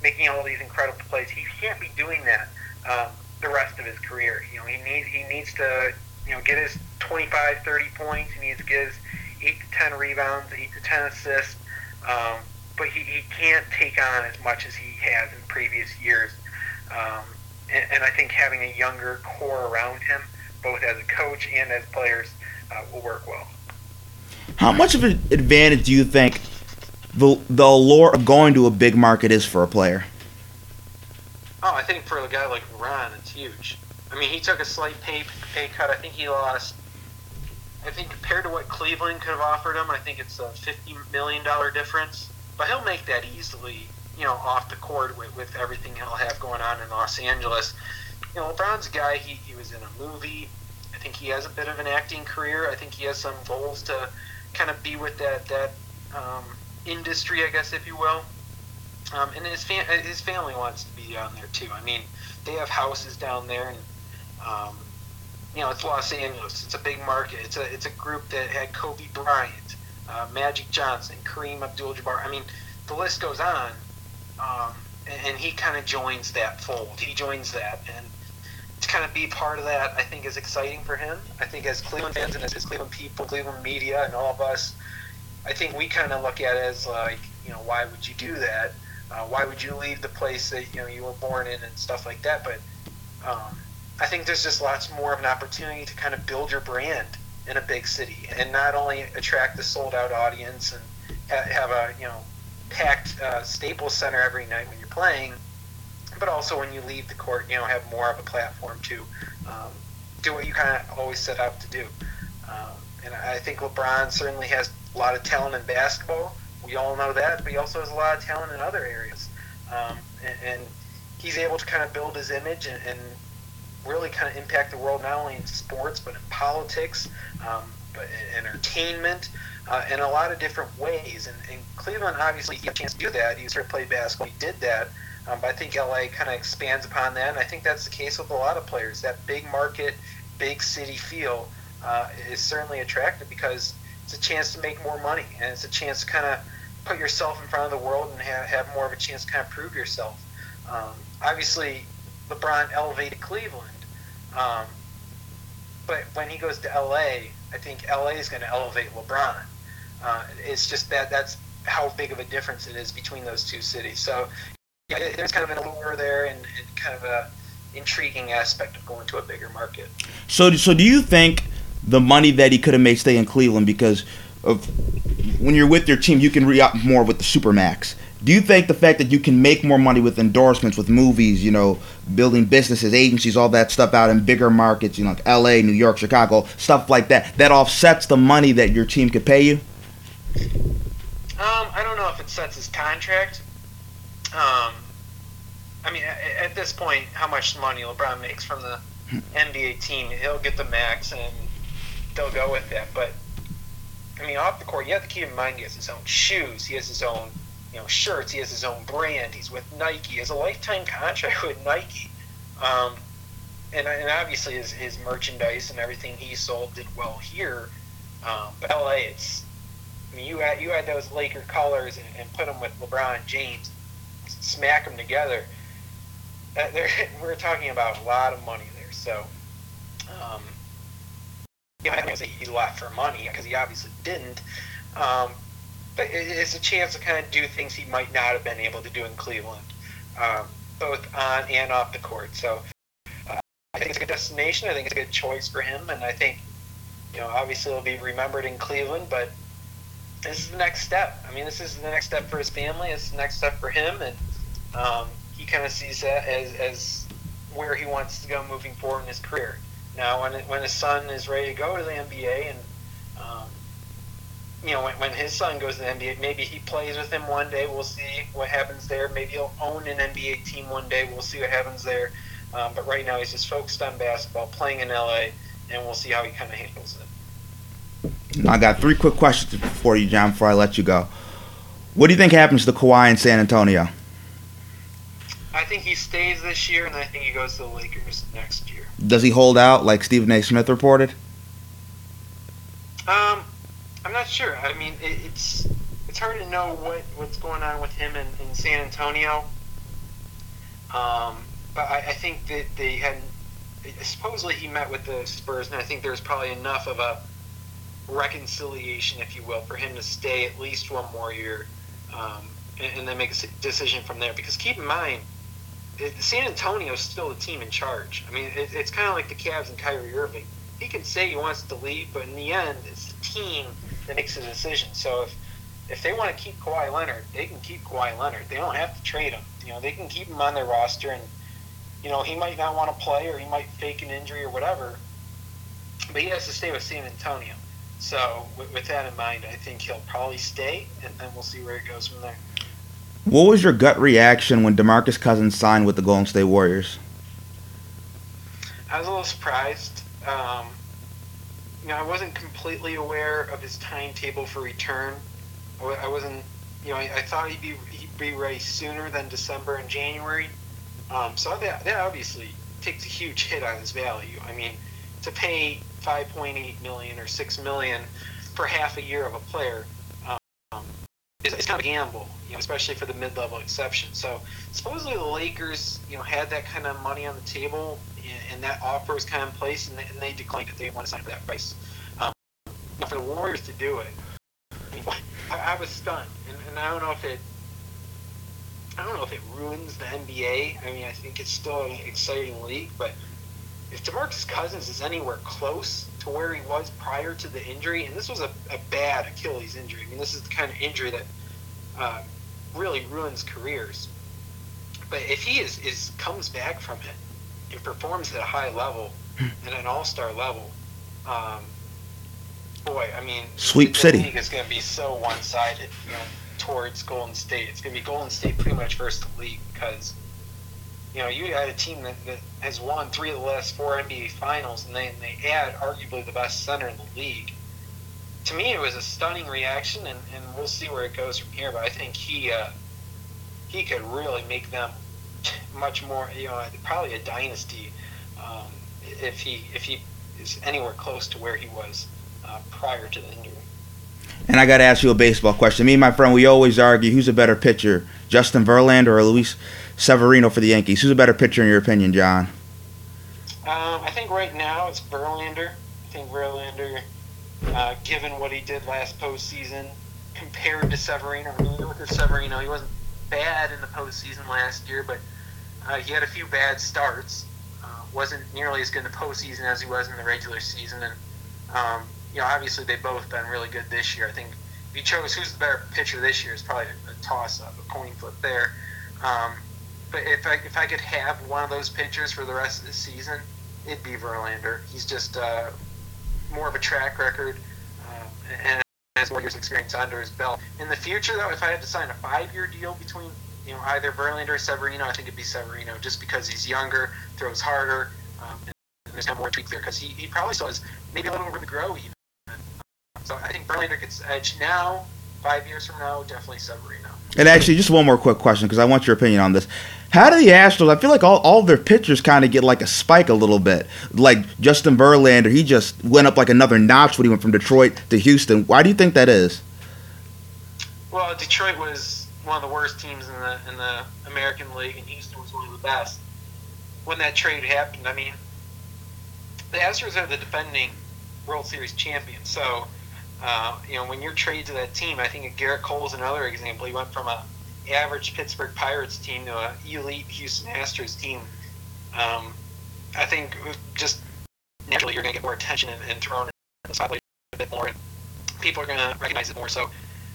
making all these incredible plays. He can't be doing that um, the rest of his career. You know, he needs he needs to you know get his 25, 30 points. He needs to get his eight to ten rebounds, eight to ten assists. Um, but he, he can't take on as much as he has in previous years. Um, and, and I think having a younger core around him, both as a coach and as players, uh, will work well. How much of an advantage do you think the the allure of going to a big market is for a player? Oh, I think for a guy like Ron, it's huge. I mean, he took a slight pay pay cut. I think he lost. I think compared to what Cleveland could have offered him, I think it's a fifty million dollar difference. But he'll make that easily, you know, off the court with, with everything he'll have going on in Los Angeles. You know, LeBron's a guy. He, he was in a movie. I think he has a bit of an acting career. I think he has some goals to kind of be with that that um, industry, I guess, if you will. Um, and his fam- his family wants to be down there too. I mean, they have houses down there, and um, you know, it's Los Angeles. It's a big market. It's a it's a group that had Kobe Bryant, uh, Magic Johnson, Kareem Abdul-Jabbar. I mean, the list goes on. Um, and, and he kind of joins that fold. He joins that, and to kind of be part of that, I think is exciting for him. I think as Cleveland fans and as Cleveland people, Cleveland media, and all of us, I think we kind of look at it as like, you know, why would you do that? Uh, why would you leave the place that you know you were born in and stuff like that? But um, I think there's just lots more of an opportunity to kind of build your brand in a big city, and not only attract the sold out audience and ha- have a you know packed uh, Staples Center every night when you're playing, but also when you leave the court, you know, have more of a platform to um, do what you kind of always set out to do. Um, and I think LeBron certainly has a lot of talent in basketball. We all know that, but he also has a lot of talent in other areas. Um, and, and he's able to kind of build his image and, and really kind of impact the world not only in sports but in politics, um, but in entertainment, uh, in a lot of different ways. And, and Cleveland obviously he had a chance to do that. He started playing basketball. He did that. Um, but I think LA kind of expands upon that, and I think that's the case with a lot of players. That big market, big city feel uh, is certainly attractive because it's a chance to make more money, and it's a chance to kind of put yourself in front of the world and have, have more of a chance to kind of prove yourself. Um, obviously, LeBron elevated Cleveland, um, but when he goes to LA, I think LA is going to elevate LeBron. Uh, it's just that that's how big of a difference it is between those two cities. So yeah, there's kind of an allure there and, and kind of a intriguing aspect of going to a bigger market. So, so do you think the money that he could have made stay in Cleveland because of when you're with your team, you can re up more with the supermax. Do you think the fact that you can make more money with endorsements, with movies, you know, building businesses, agencies, all that stuff out in bigger markets, you know, like L.A., New York, Chicago, stuff like that, that offsets the money that your team could pay you? Um, I don't know if it sets his contract. Um, I mean, at, at this point, how much money LeBron makes from the NBA team, he'll get the max, and they'll go with that. But I mean, off the court, you have to keep in mind he has his own shoes, he has his own, you know, shirts, he has his own brand. He's with Nike. He has a lifetime contract with Nike. Um, and, and obviously his, his merchandise and everything he sold did well here. Um, but LA, it's I mean, you had you had those Laker colors and, and put them with LeBron James, smack them together. Uh, we're talking about a lot of money there. So, um, I don't say he left for money because he obviously didn't. Um, but it's a chance to kind of do things he might not have been able to do in Cleveland, um, both on and off the court. So, uh, I think it's a good destination. I think it's a good choice for him, and I think, you know, obviously he'll be remembered in Cleveland, but this is the next step. I mean, this is the next step for his family. It's the next step for him, and um, he kind of sees that as, as where he wants to go moving forward in his career. Now, when when his son is ready to go to the NBA and um, you know, when, when his son goes to the NBA, maybe he plays with him one day. We'll see what happens there. Maybe he'll own an NBA team one day. We'll see what happens there. Um, but right now, he's just focused on basketball, playing in LA, and we'll see how he kind of handles it. I got three quick questions for you, John, before I let you go. What do you think happens to Kawhi in San Antonio? I think he stays this year, and I think he goes to the Lakers next year. Does he hold out like Stephen A. Smith reported? Um, I'm not sure. I mean, it, it's it's hard to know what, what's going on with him in, in San Antonio. Um, but I, I think that they had supposedly he met with the Spurs, and I think there's probably enough of a reconciliation, if you will, for him to stay at least one more year, um, and, and then make a decision from there. Because keep in mind, San Antonio is still the team in charge. I mean, it, it's kind of like the Cavs and Kyrie Irving. He can say he wants to leave, but in the end, it's the team that makes the decision. So if if they want to keep Kawhi Leonard, they can keep Kawhi Leonard. They don't have to trade him. You know, they can keep him on their roster, and you know he might not want to play or he might fake an injury or whatever, but he has to stay with San Antonio. So with, with that in mind, I think he'll probably stay, and then we'll see where it goes from there. What was your gut reaction when DeMarcus Cousins signed with the Golden State Warriors? I was a little surprised. Um, you know, I wasn't completely aware of his timetable for return. I wasn't, you know, I, I thought he'd be he'd be ready sooner than December and January. Um, so that that obviously takes a huge hit on his value. I mean, to pay 5.8 million or 6 million for half a year of a player is, is kind of a gamble, you know, especially for the mid-level exception. So supposedly the Lakers, you know, had that kind of money on the table, and, and that offer was kind of in place, and they, and they declined it. They didn't want to sign for that price. Um, for the Warriors to do it, I, mean, I, I was stunned, and, and I don't know if it. I don't know if it ruins the NBA. I mean, I think it's still an exciting league, but if DeMarcus Cousins is anywhere close to where he was prior to the injury, and this was a, a bad Achilles injury. I mean, this is the kind of injury that uh, really ruins careers. But if he is, is comes back from it and performs at a high level at an all star level, um, boy, I mean, Sweep City. league is going to be so one sided, you know, towards Golden State. It's going to be Golden State pretty much versus the league because you know, you had a team that, that has won three of the last four NBA finals, and they, they had arguably the best center in the league. To me, it was a stunning reaction, and, and we'll see where it goes from here. But I think he uh, he could really make them much more, you know, probably a dynasty um, if he if he is anywhere close to where he was uh, prior to the injury. And I got to ask you a baseball question. Me and my friend, we always argue who's a better pitcher, Justin Verlander or Luis Severino for the Yankees. Who's a better pitcher in your opinion, John? Um, I think right now it's Verlander. I think Verlander, uh, given what he did last postseason, compared to Severino. I mean, you look at Severino, he wasn't bad in the postseason last year, but uh, he had a few bad starts. Uh, wasn't nearly as good in the postseason as he was in the regular season, and um, you know, obviously they both been really good this year. I think if you chose who's the better pitcher this year, it's probably a, a toss-up, a coin flip there. Um, but if I if I could have one of those pitchers for the rest of the season, it'd be Verlander. He's just uh, more of a track record um, and has more years experience under his belt. In the future, though, if I had to sign a five-year deal between you know either Verlander or Severino, I think it'd be Severino, just because he's younger, throws harder, um, and there's kind of more tweaks there. Because he, he probably still has maybe a little room to grow even. So I think Verlander gets edge now. Five years from now, definitely Severino. And actually, just one more quick question because I want your opinion on this. How do the Astros? I feel like all, all their pitchers kind of get like a spike a little bit. Like Justin Verlander, he just went up like another notch when he went from Detroit to Houston. Why do you think that is? Well, Detroit was one of the worst teams in the in the American League, and Houston was one of the best. When that trade happened, I mean, the Astros are the defending World Series champions. So, uh, you know, when you're traded to that team, I think Gerrit Cole's another example. He went from a average Pittsburgh Pirates team to a elite Houston Astros team. Um, I think just naturally you're going to get more attention and, and thrown in the spotlight a bit more, and people are going to recognize it more. So,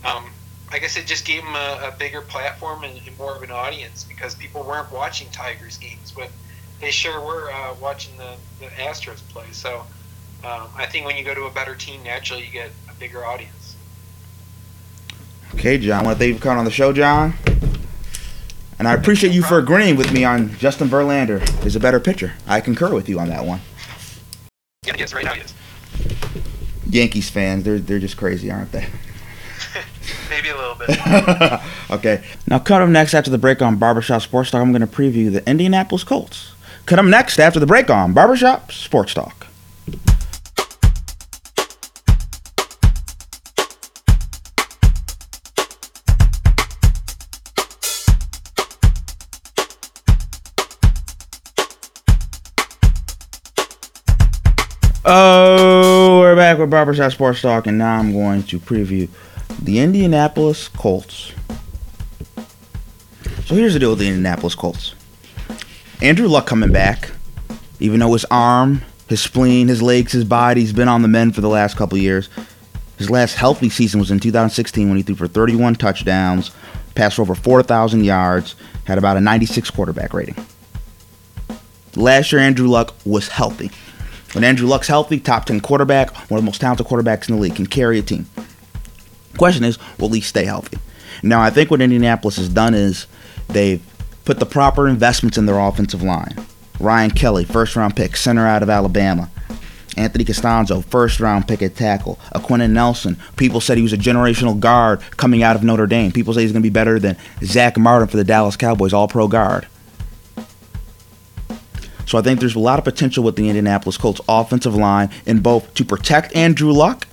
um, I guess it just gave him a, a bigger platform and, and, more of an audience because people weren't watching Tigers games, but they sure were uh, watching the, the Astros play. So, um, I think when you go to a better team, naturally you get a bigger audience. Okay, John. I want to thank you for coming on the show, John. And I appreciate you for agreeing with me on Justin Verlander is a better pitcher. I concur with you on that one. Yeah, yes, right now he is. Yankees fans, they're they're just crazy, aren't they? Maybe a little bit. okay. Now, cut up next after the break on Barbershop Sports Talk. I'm going to preview the Indianapolis Colts. Cut up next after the break on Barbershop Sports Talk. Oh, we're back with Barbershop Sports Talk, and now I'm going to preview the Indianapolis Colts. So here's the deal with the Indianapolis Colts. Andrew Luck coming back, even though his arm, his spleen, his legs, his body's been on the mend for the last couple years. His last healthy season was in 2016 when he threw for 31 touchdowns, passed for over 4,000 yards, had about a 96 quarterback rating. Last year, Andrew Luck was healthy. When Andrew Luck's healthy, top 10 quarterback, one of the most talented quarterbacks in the league, can carry a team. Question is, will he stay healthy? Now, I think what Indianapolis has done is they've put the proper investments in their offensive line. Ryan Kelly, first round pick, center out of Alabama. Anthony Castonzo, first round pick at tackle. Quenton Nelson, people said he was a generational guard coming out of Notre Dame. People say he's going to be better than Zack Martin for the Dallas Cowboys, all pro guard. So I think there's a lot of potential with the Indianapolis Colts offensive line in both to protect Andrew Luck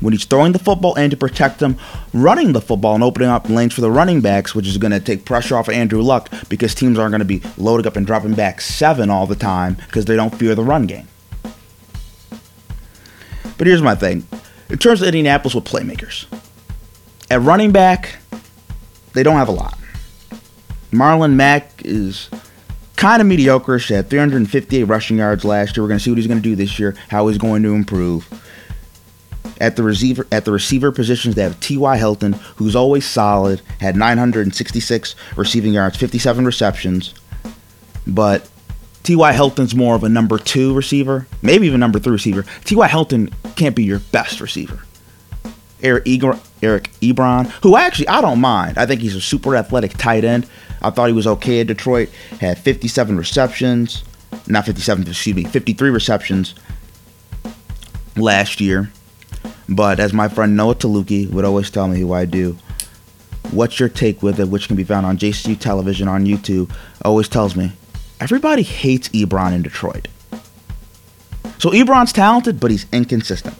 when he's throwing the football and to protect him running the football and opening up lanes for the running backs, which is going to take pressure off of Andrew Luck because teams aren't going to be loading up and dropping back seven all the time because they don't fear the run game. But here's my thing. In terms of Indianapolis with playmakers, at running back, they don't have a lot. Marlon Mack is kind of mediocre. He had 358 rushing yards last year. We're going to see what he's going to do this year, how he's going to improve. At the receiver at the receiver positions, they have T.Y. Hilton, who's always solid, had 966 receiving yards, 57 receptions. But T.Y. Hilton's more of a number two receiver, maybe even number three receiver. T.Y. Hilton can't be your best receiver. Eric Ebron, who actually I don't mind. I think he's a super athletic tight end. I thought he was okay at Detroit. Had 57 receptions, not 57, excuse me, 53 receptions last year. But as my friend Noah Taluki would always tell me who I do, what's your take with it, which can be found on JCU television on YouTube, always tells me everybody hates Ebron in Detroit. So Ebron's talented, but he's inconsistent.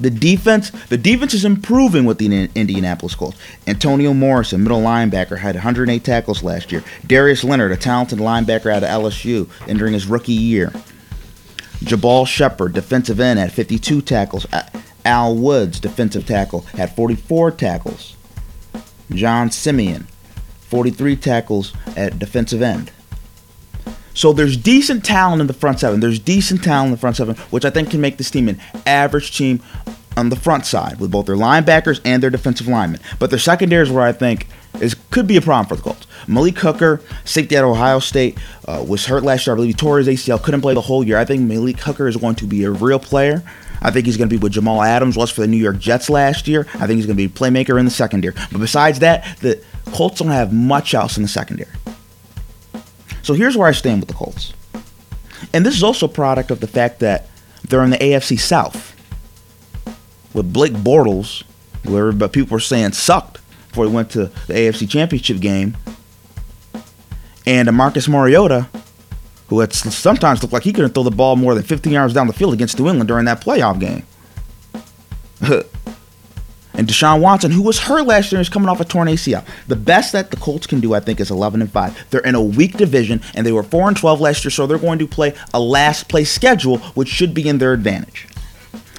The defense, the defense is improving with the Indianapolis Colts. Antonio Morrison, middle linebacker, had 108 tackles last year. Darius Leonard, a talented linebacker out of LSU, entering his rookie year. Jabaal Sheard, defensive end, had 52 tackles. Al Woods, defensive tackle, had 44 tackles. John Simon, 43 tackles at defensive end. So there's decent talent in the front seven. There's decent talent in the front seven, which I think can make this team an average team on the front side with both their linebackers and their defensive linemen. But their secondary is where I think is could be a problem for the Colts. Malik Hooker, safety at Ohio State, uh, was hurt last year. I believe he tore his ACL, couldn't play the whole year. I think Malik Hooker is going to be a real player. I think he's going to be what Jamal Adams was for the New York Jets last year. I think he's going to be a playmaker in the secondary. But besides that, the Colts don't have much else in the secondary. So here's where I stand with the Colts. And this is also a product of the fact that they're in the AFC South. With Blake Bortles, where people were saying sucked before he went to the AFC Championship game, and a Marcus Mariota, who had sometimes looked like he couldn't throw the ball more than 15 yards down the field against New England during that playoff game. and Deshaun Watson, who was hurt last year, is coming off a torn ACL. The best that the Colts can do, I think, is 11 and 5. They're in a weak division, and they were 4 and 12 last year, so they're going to play a last place schedule, which should be in their advantage.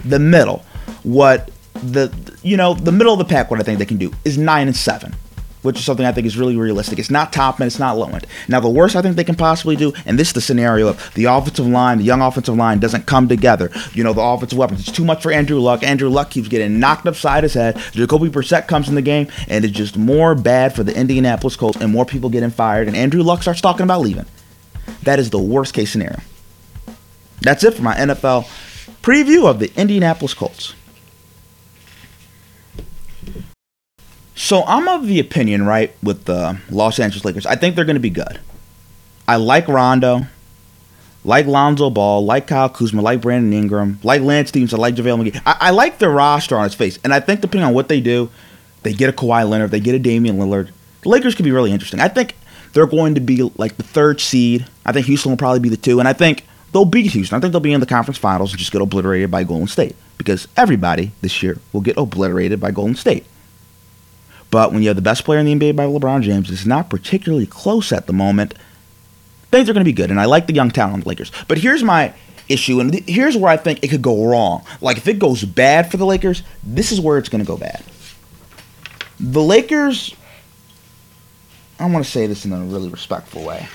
The middle, what the you know the middle of the pack, what I think they can do is 9 and 7 which is something I think is really realistic. It's not top end, it's not low end. Now, the worst I think they can possibly do, and this is the scenario of the offensive line, the young offensive line doesn't come together. You know, the offensive weapons. It's too much for Andrew Luck. Andrew Luck keeps getting knocked upside his head. Jacoby Brissett comes in the game, and it's just more bad for the Indianapolis Colts, and more people getting fired, and Andrew Luck starts talking about leaving. That is the worst case scenario. That's it for my NFL preview of the Indianapolis Colts. So I'm of the opinion, right, with the Los Angeles Lakers. I think they're going to be good. I like Rondo, like Lonzo Ball, like Kyle Kuzma, like Brandon Ingram, like Lance Stevens, I like JaVale McGee. I, I like their roster on its face. And I think depending on what they do, they get a Kawhi Leonard, they get a Damian Lillard. The Lakers could be really interesting. I think they're going to be like the third seed. I think Houston will probably be the two. And I think they'll beat Houston. I think they'll be in the conference finals and just get obliterated by Golden State. Because everybody this year will get obliterated by Golden State. But when you have the best player in the NBA by LeBron James, it's not particularly close at the moment. Things are going to be good, and I like the young talent on the Lakers. But here's my issue, and th- here's where I think it could go wrong. Like if it goes bad for the Lakers, this is where it's going to go bad. The Lakers, I want to say this in a really respectful way.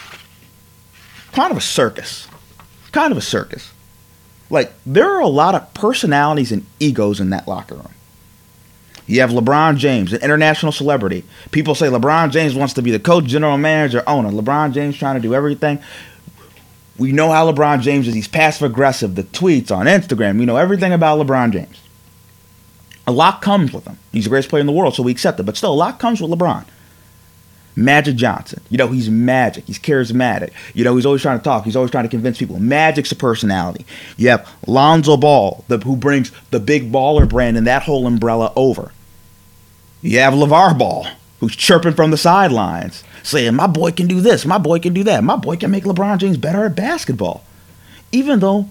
Kind of a circus. Kind of a circus. Like there are a lot of personalities and egos in that locker room. You have LeBron James, an international celebrity. People say LeBron James wants to be the coach, general manager, owner. LeBron James trying to do everything. We know how LeBron James is. He's passive aggressive. The tweets on Instagram. We know everything about LeBron James. A lot comes with him. He's the greatest player in the world, so we accept it. But still, a lot comes with LeBron. Magic Johnson. You know, he's magic. He's charismatic. You know, he's always trying to talk. He's always trying to convince people. Magic's a personality. You have Lonzo Ball, the, who brings the big baller brand and that whole umbrella over. You have LeVar Ball, who's chirping from the sidelines, saying, My boy can do this. My boy can do that. My boy can make LeBron James better at basketball. Even though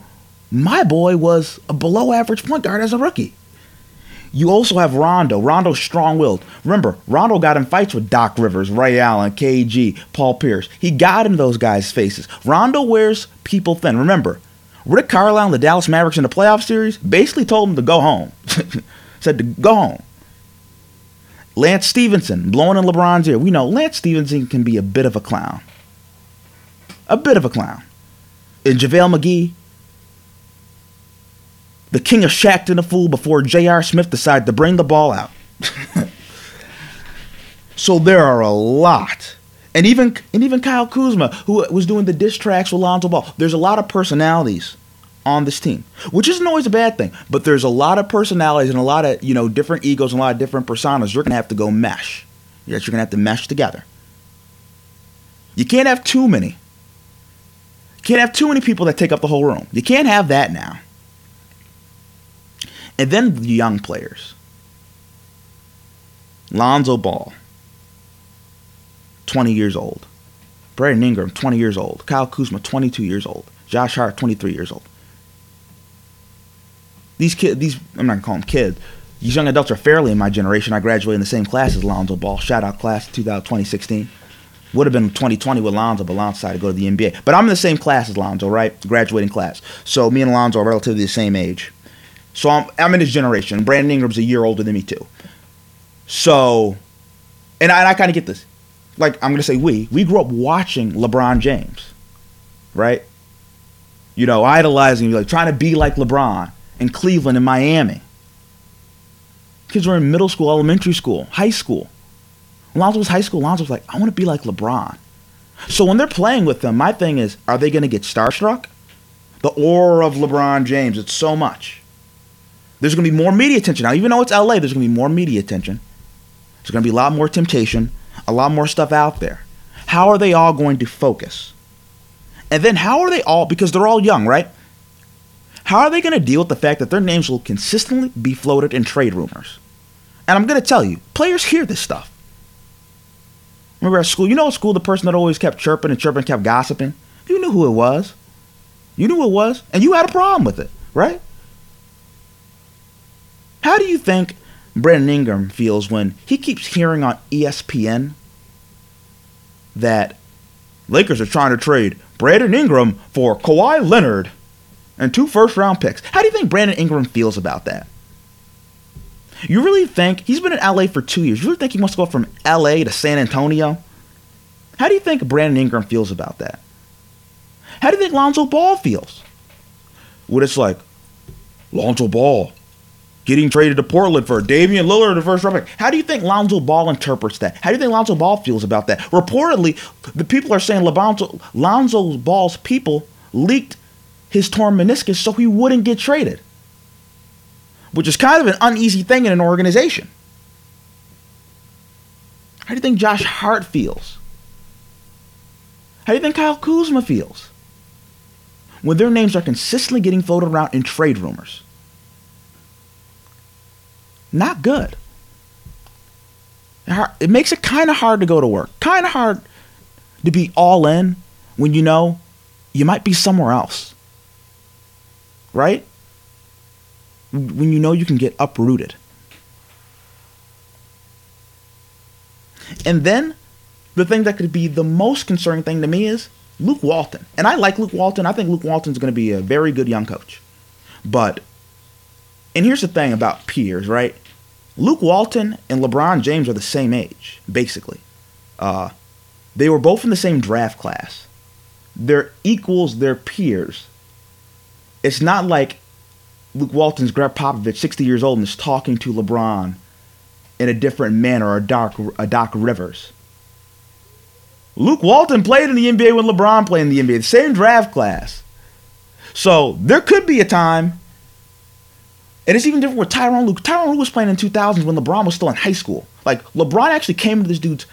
my boy was a below average point guard as a rookie. You also have Rondo. Rondo's strong willed. Remember, Rondo got in fights with Doc Rivers, Ray Allen, KG, Paul Pierce. He got in those guys' faces. Rondo wears people thin. Remember, Rick Carlisle and the Dallas Mavericks in the playoff series basically told him to go home. Said to go home. Lance Stephenson blowing in LeBron's ear. We know Lance Stephenson can be a bit of a clown. A bit of a clown. And JaVale McGee, the king of Shaqtin' a fool before J.R. Smith decided to bring the ball out. so there are a lot. And even and even Kyle Kuzma, who was doing the diss tracks with Lonzo Ball. There's a lot of personalities on this team, which isn't always a bad thing. But there's a lot of personalities and a lot of you know different egos and a lot of different personas. You're gonna have to go mesh. Yes, you're gonna have to mesh together. You can't have too many. You can't have too many people that take up the whole room. You can't have that now. And then the young players. Lonzo Ball, 20 years old. Brandon Ingram, 20 years old. Kyle Kuzma, 22 years old. Josh Hart, 23 years old. These kids, these I'm not gonna call them kids. These young adults are fairly in my generation. I graduated in the same class as Lonzo Ball. Shout out class 2016. Would have been 2020 with Lonzo, but Lonzo decided to go to the NBA. But I'm in the same class as Lonzo, right? Graduating class. So me and Lonzo are relatively the same age. So I'm, I'm in his generation. Brandon Ingram's a year older than me too. So, and I, I kind of get this. Like I'm gonna say we we grew up watching LeBron James, right? You know, idolizing, like trying to be like LeBron in Cleveland and Miami. Kids were in middle school, elementary school, high school. When Lonzo was high school, Lonzo was like, I want to be like LeBron. So when they're playing with them, my thing is, are they going to get starstruck? The aura of LeBron James, it's so much. There's going to be more media attention. Now, even though it's LA, there's going to be more media attention. There's going to be a lot more temptation, a lot more stuff out there. How are they all going to focus? And then how are they all, because they're all young, right? How are they going to deal with the fact that their names will consistently be floated in trade rumors? And I'm going to tell you, players hear this stuff. Remember at school, you know at school, the person that always kept chirping and chirping kept gossiping? You knew who it was. You knew who it was, and you had a problem with it, right? How do you think Brandon Ingram feels when he keeps hearing on ESPN that Lakers are trying to trade Brandon Ingram for Kawhi Leonard and two first round picks? How do you think Brandon Ingram feels about that? You really think he's been in LA for two years? You really think he wants to go from LA to San Antonio? How do you think Brandon Ingram feels about that? How do you think Lonzo Ball feels? What it's like, Lonzo Ball getting traded to Portland for Damian Lillard, the first round pick. How do you think Lonzo Ball interprets that? How do you think Lonzo Ball feels about that? Reportedly, the people are saying Lonzo, Lonzo Ball's people leaked his torn meniscus so he wouldn't get traded, which is kind of an uneasy thing in an organization. How do you think Josh Hart feels? How do you think Kyle Kuzma feels? When their names are consistently getting floated around in trade rumors. Not good. It makes it kind of hard to go to work. Kind of hard to be all in when you know you might be somewhere else. Right? When you know you can get uprooted. And then the thing that could be the most concerning thing to me is Luke Walton. And I like Luke Walton. I think Luke Walton's going to be a very good young coach. But, and here's the thing about peers, right? Luke Walton and LeBron James are the same age, basically. Uh, they were both in the same draft class. They're equals, they're peers. It's not like Luke Walton's Gregg Popovich, 60 years old, and is talking to LeBron in a different manner or Doc, a Doc Rivers. Luke Walton played in the NBA when LeBron played in the NBA, the same draft class. So there could be a time, and it's even different with Tyronn Lue. Tyronn Lue was playing in 2000s when LeBron was still in high school. Like LeBron actually came into this dude's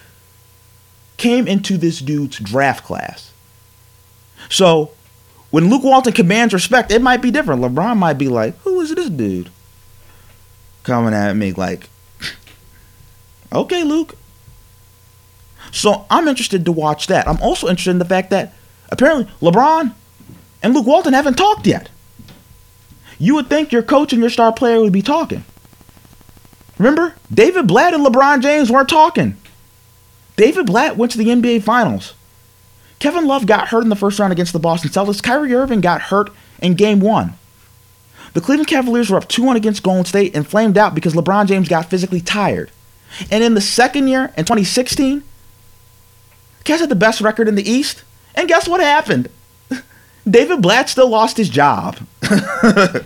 came into this dude's draft class. So when Luke Walton commands respect, it might be different. LeBron might be like, "Who is this dude?" Coming at me like, "Okay, Luke, so I'm interested to watch that. I'm also interested in the fact that apparently LeBron and Luke Walton haven't talked yet. You would think your coach and your star player would be talking. Remember, David Blatt and LeBron James weren't talking. David Blatt went to the NBA Finals. Kevin Love got hurt in the first round against the Boston Celtics. Kyrie Irving got hurt in game one. The Cleveland Cavaliers were up 2 1 against Golden State and flamed out because LeBron James got physically tired. And in the second year, in 2016, Cavs had the best record in the East. And guess what happened? David Blatt still lost his job.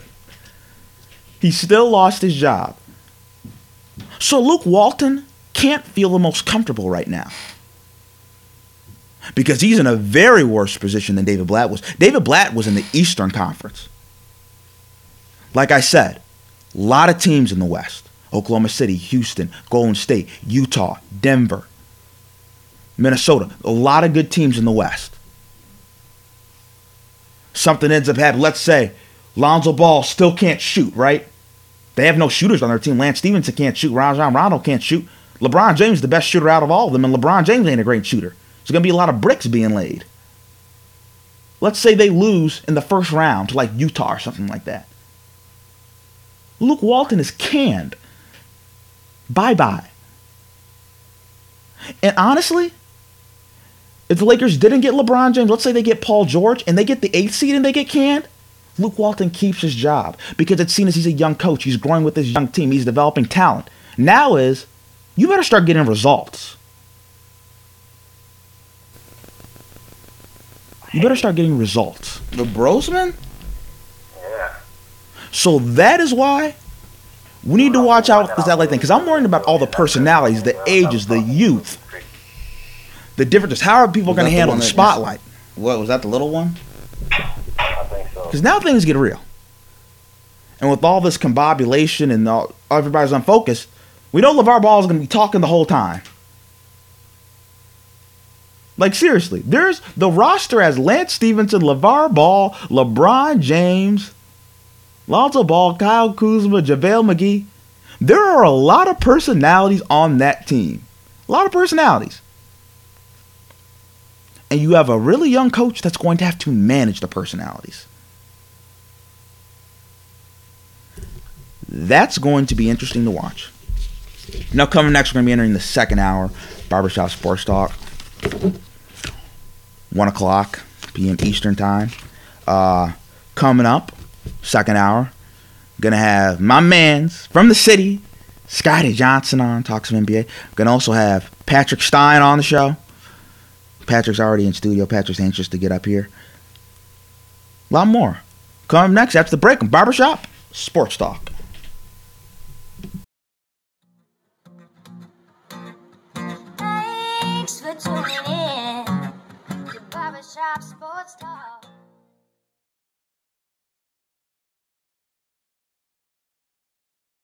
he still lost his job. So Luke Walton can't feel the most comfortable right now. Because he's in a very worse position than David Blatt was. David Blatt was in the Eastern Conference. Like I said, a lot of teams in the West Oklahoma City, Houston, Golden State, Utah, Denver, Minnesota. A lot of good teams in the West. Something ends up happening. Let's say Lonzo Ball still can't shoot, right? They have no shooters on their team. Lance Stephenson can't shoot. Rajon Rondo can't shoot. LeBron James is the best shooter out of all of them, and LeBron James ain't a great shooter. There's going to be a lot of bricks being laid. Let's say they lose in the first round to like Utah or something like that. Luke Walton is canned. Bye bye. And honestly, if the Lakers didn't get LeBron James, let's say they get Paul George and they get the eighth seed and they get canned, Luke Walton keeps his job because it's seen as he's a young coach. He's growing with his young team. He's developing talent. Now is you better start getting results. You better start getting results. The Brosman? Yeah. So that is why we need to watch out with this LA thing because I'm worried about all the personalities, the ages, the youth the difference is how are people going to handle the, the spotlight? What was that? The little one? I think so. Because now things get real, and with all this combobulation and all, everybody's unfocused, we know LeVar Ball is going to be talking the whole time. Like seriously, there's the roster as Lance Stephenson, LeVar Ball, LeBron James, Lonzo Ball, Kyle Kuzma, JaVale McGee. There are a lot of personalities on that team. A lot of personalities and you have a really young coach that's going to have to manage the personalities. That's going to be interesting to watch. Now, coming next, we're going to be entering the second hour Barbershop Sports Talk. 1 o'clock p.m. Eastern Time. Uh, coming up, second hour, to have my mans from the city, Scotty Johnson on, talk some NBA. To also have Patrick Stein on the show. Patrick's already in studio. Patrick's anxious to get up here. A lot more. Come next after the break on Barbershop Sports Talk. Thanks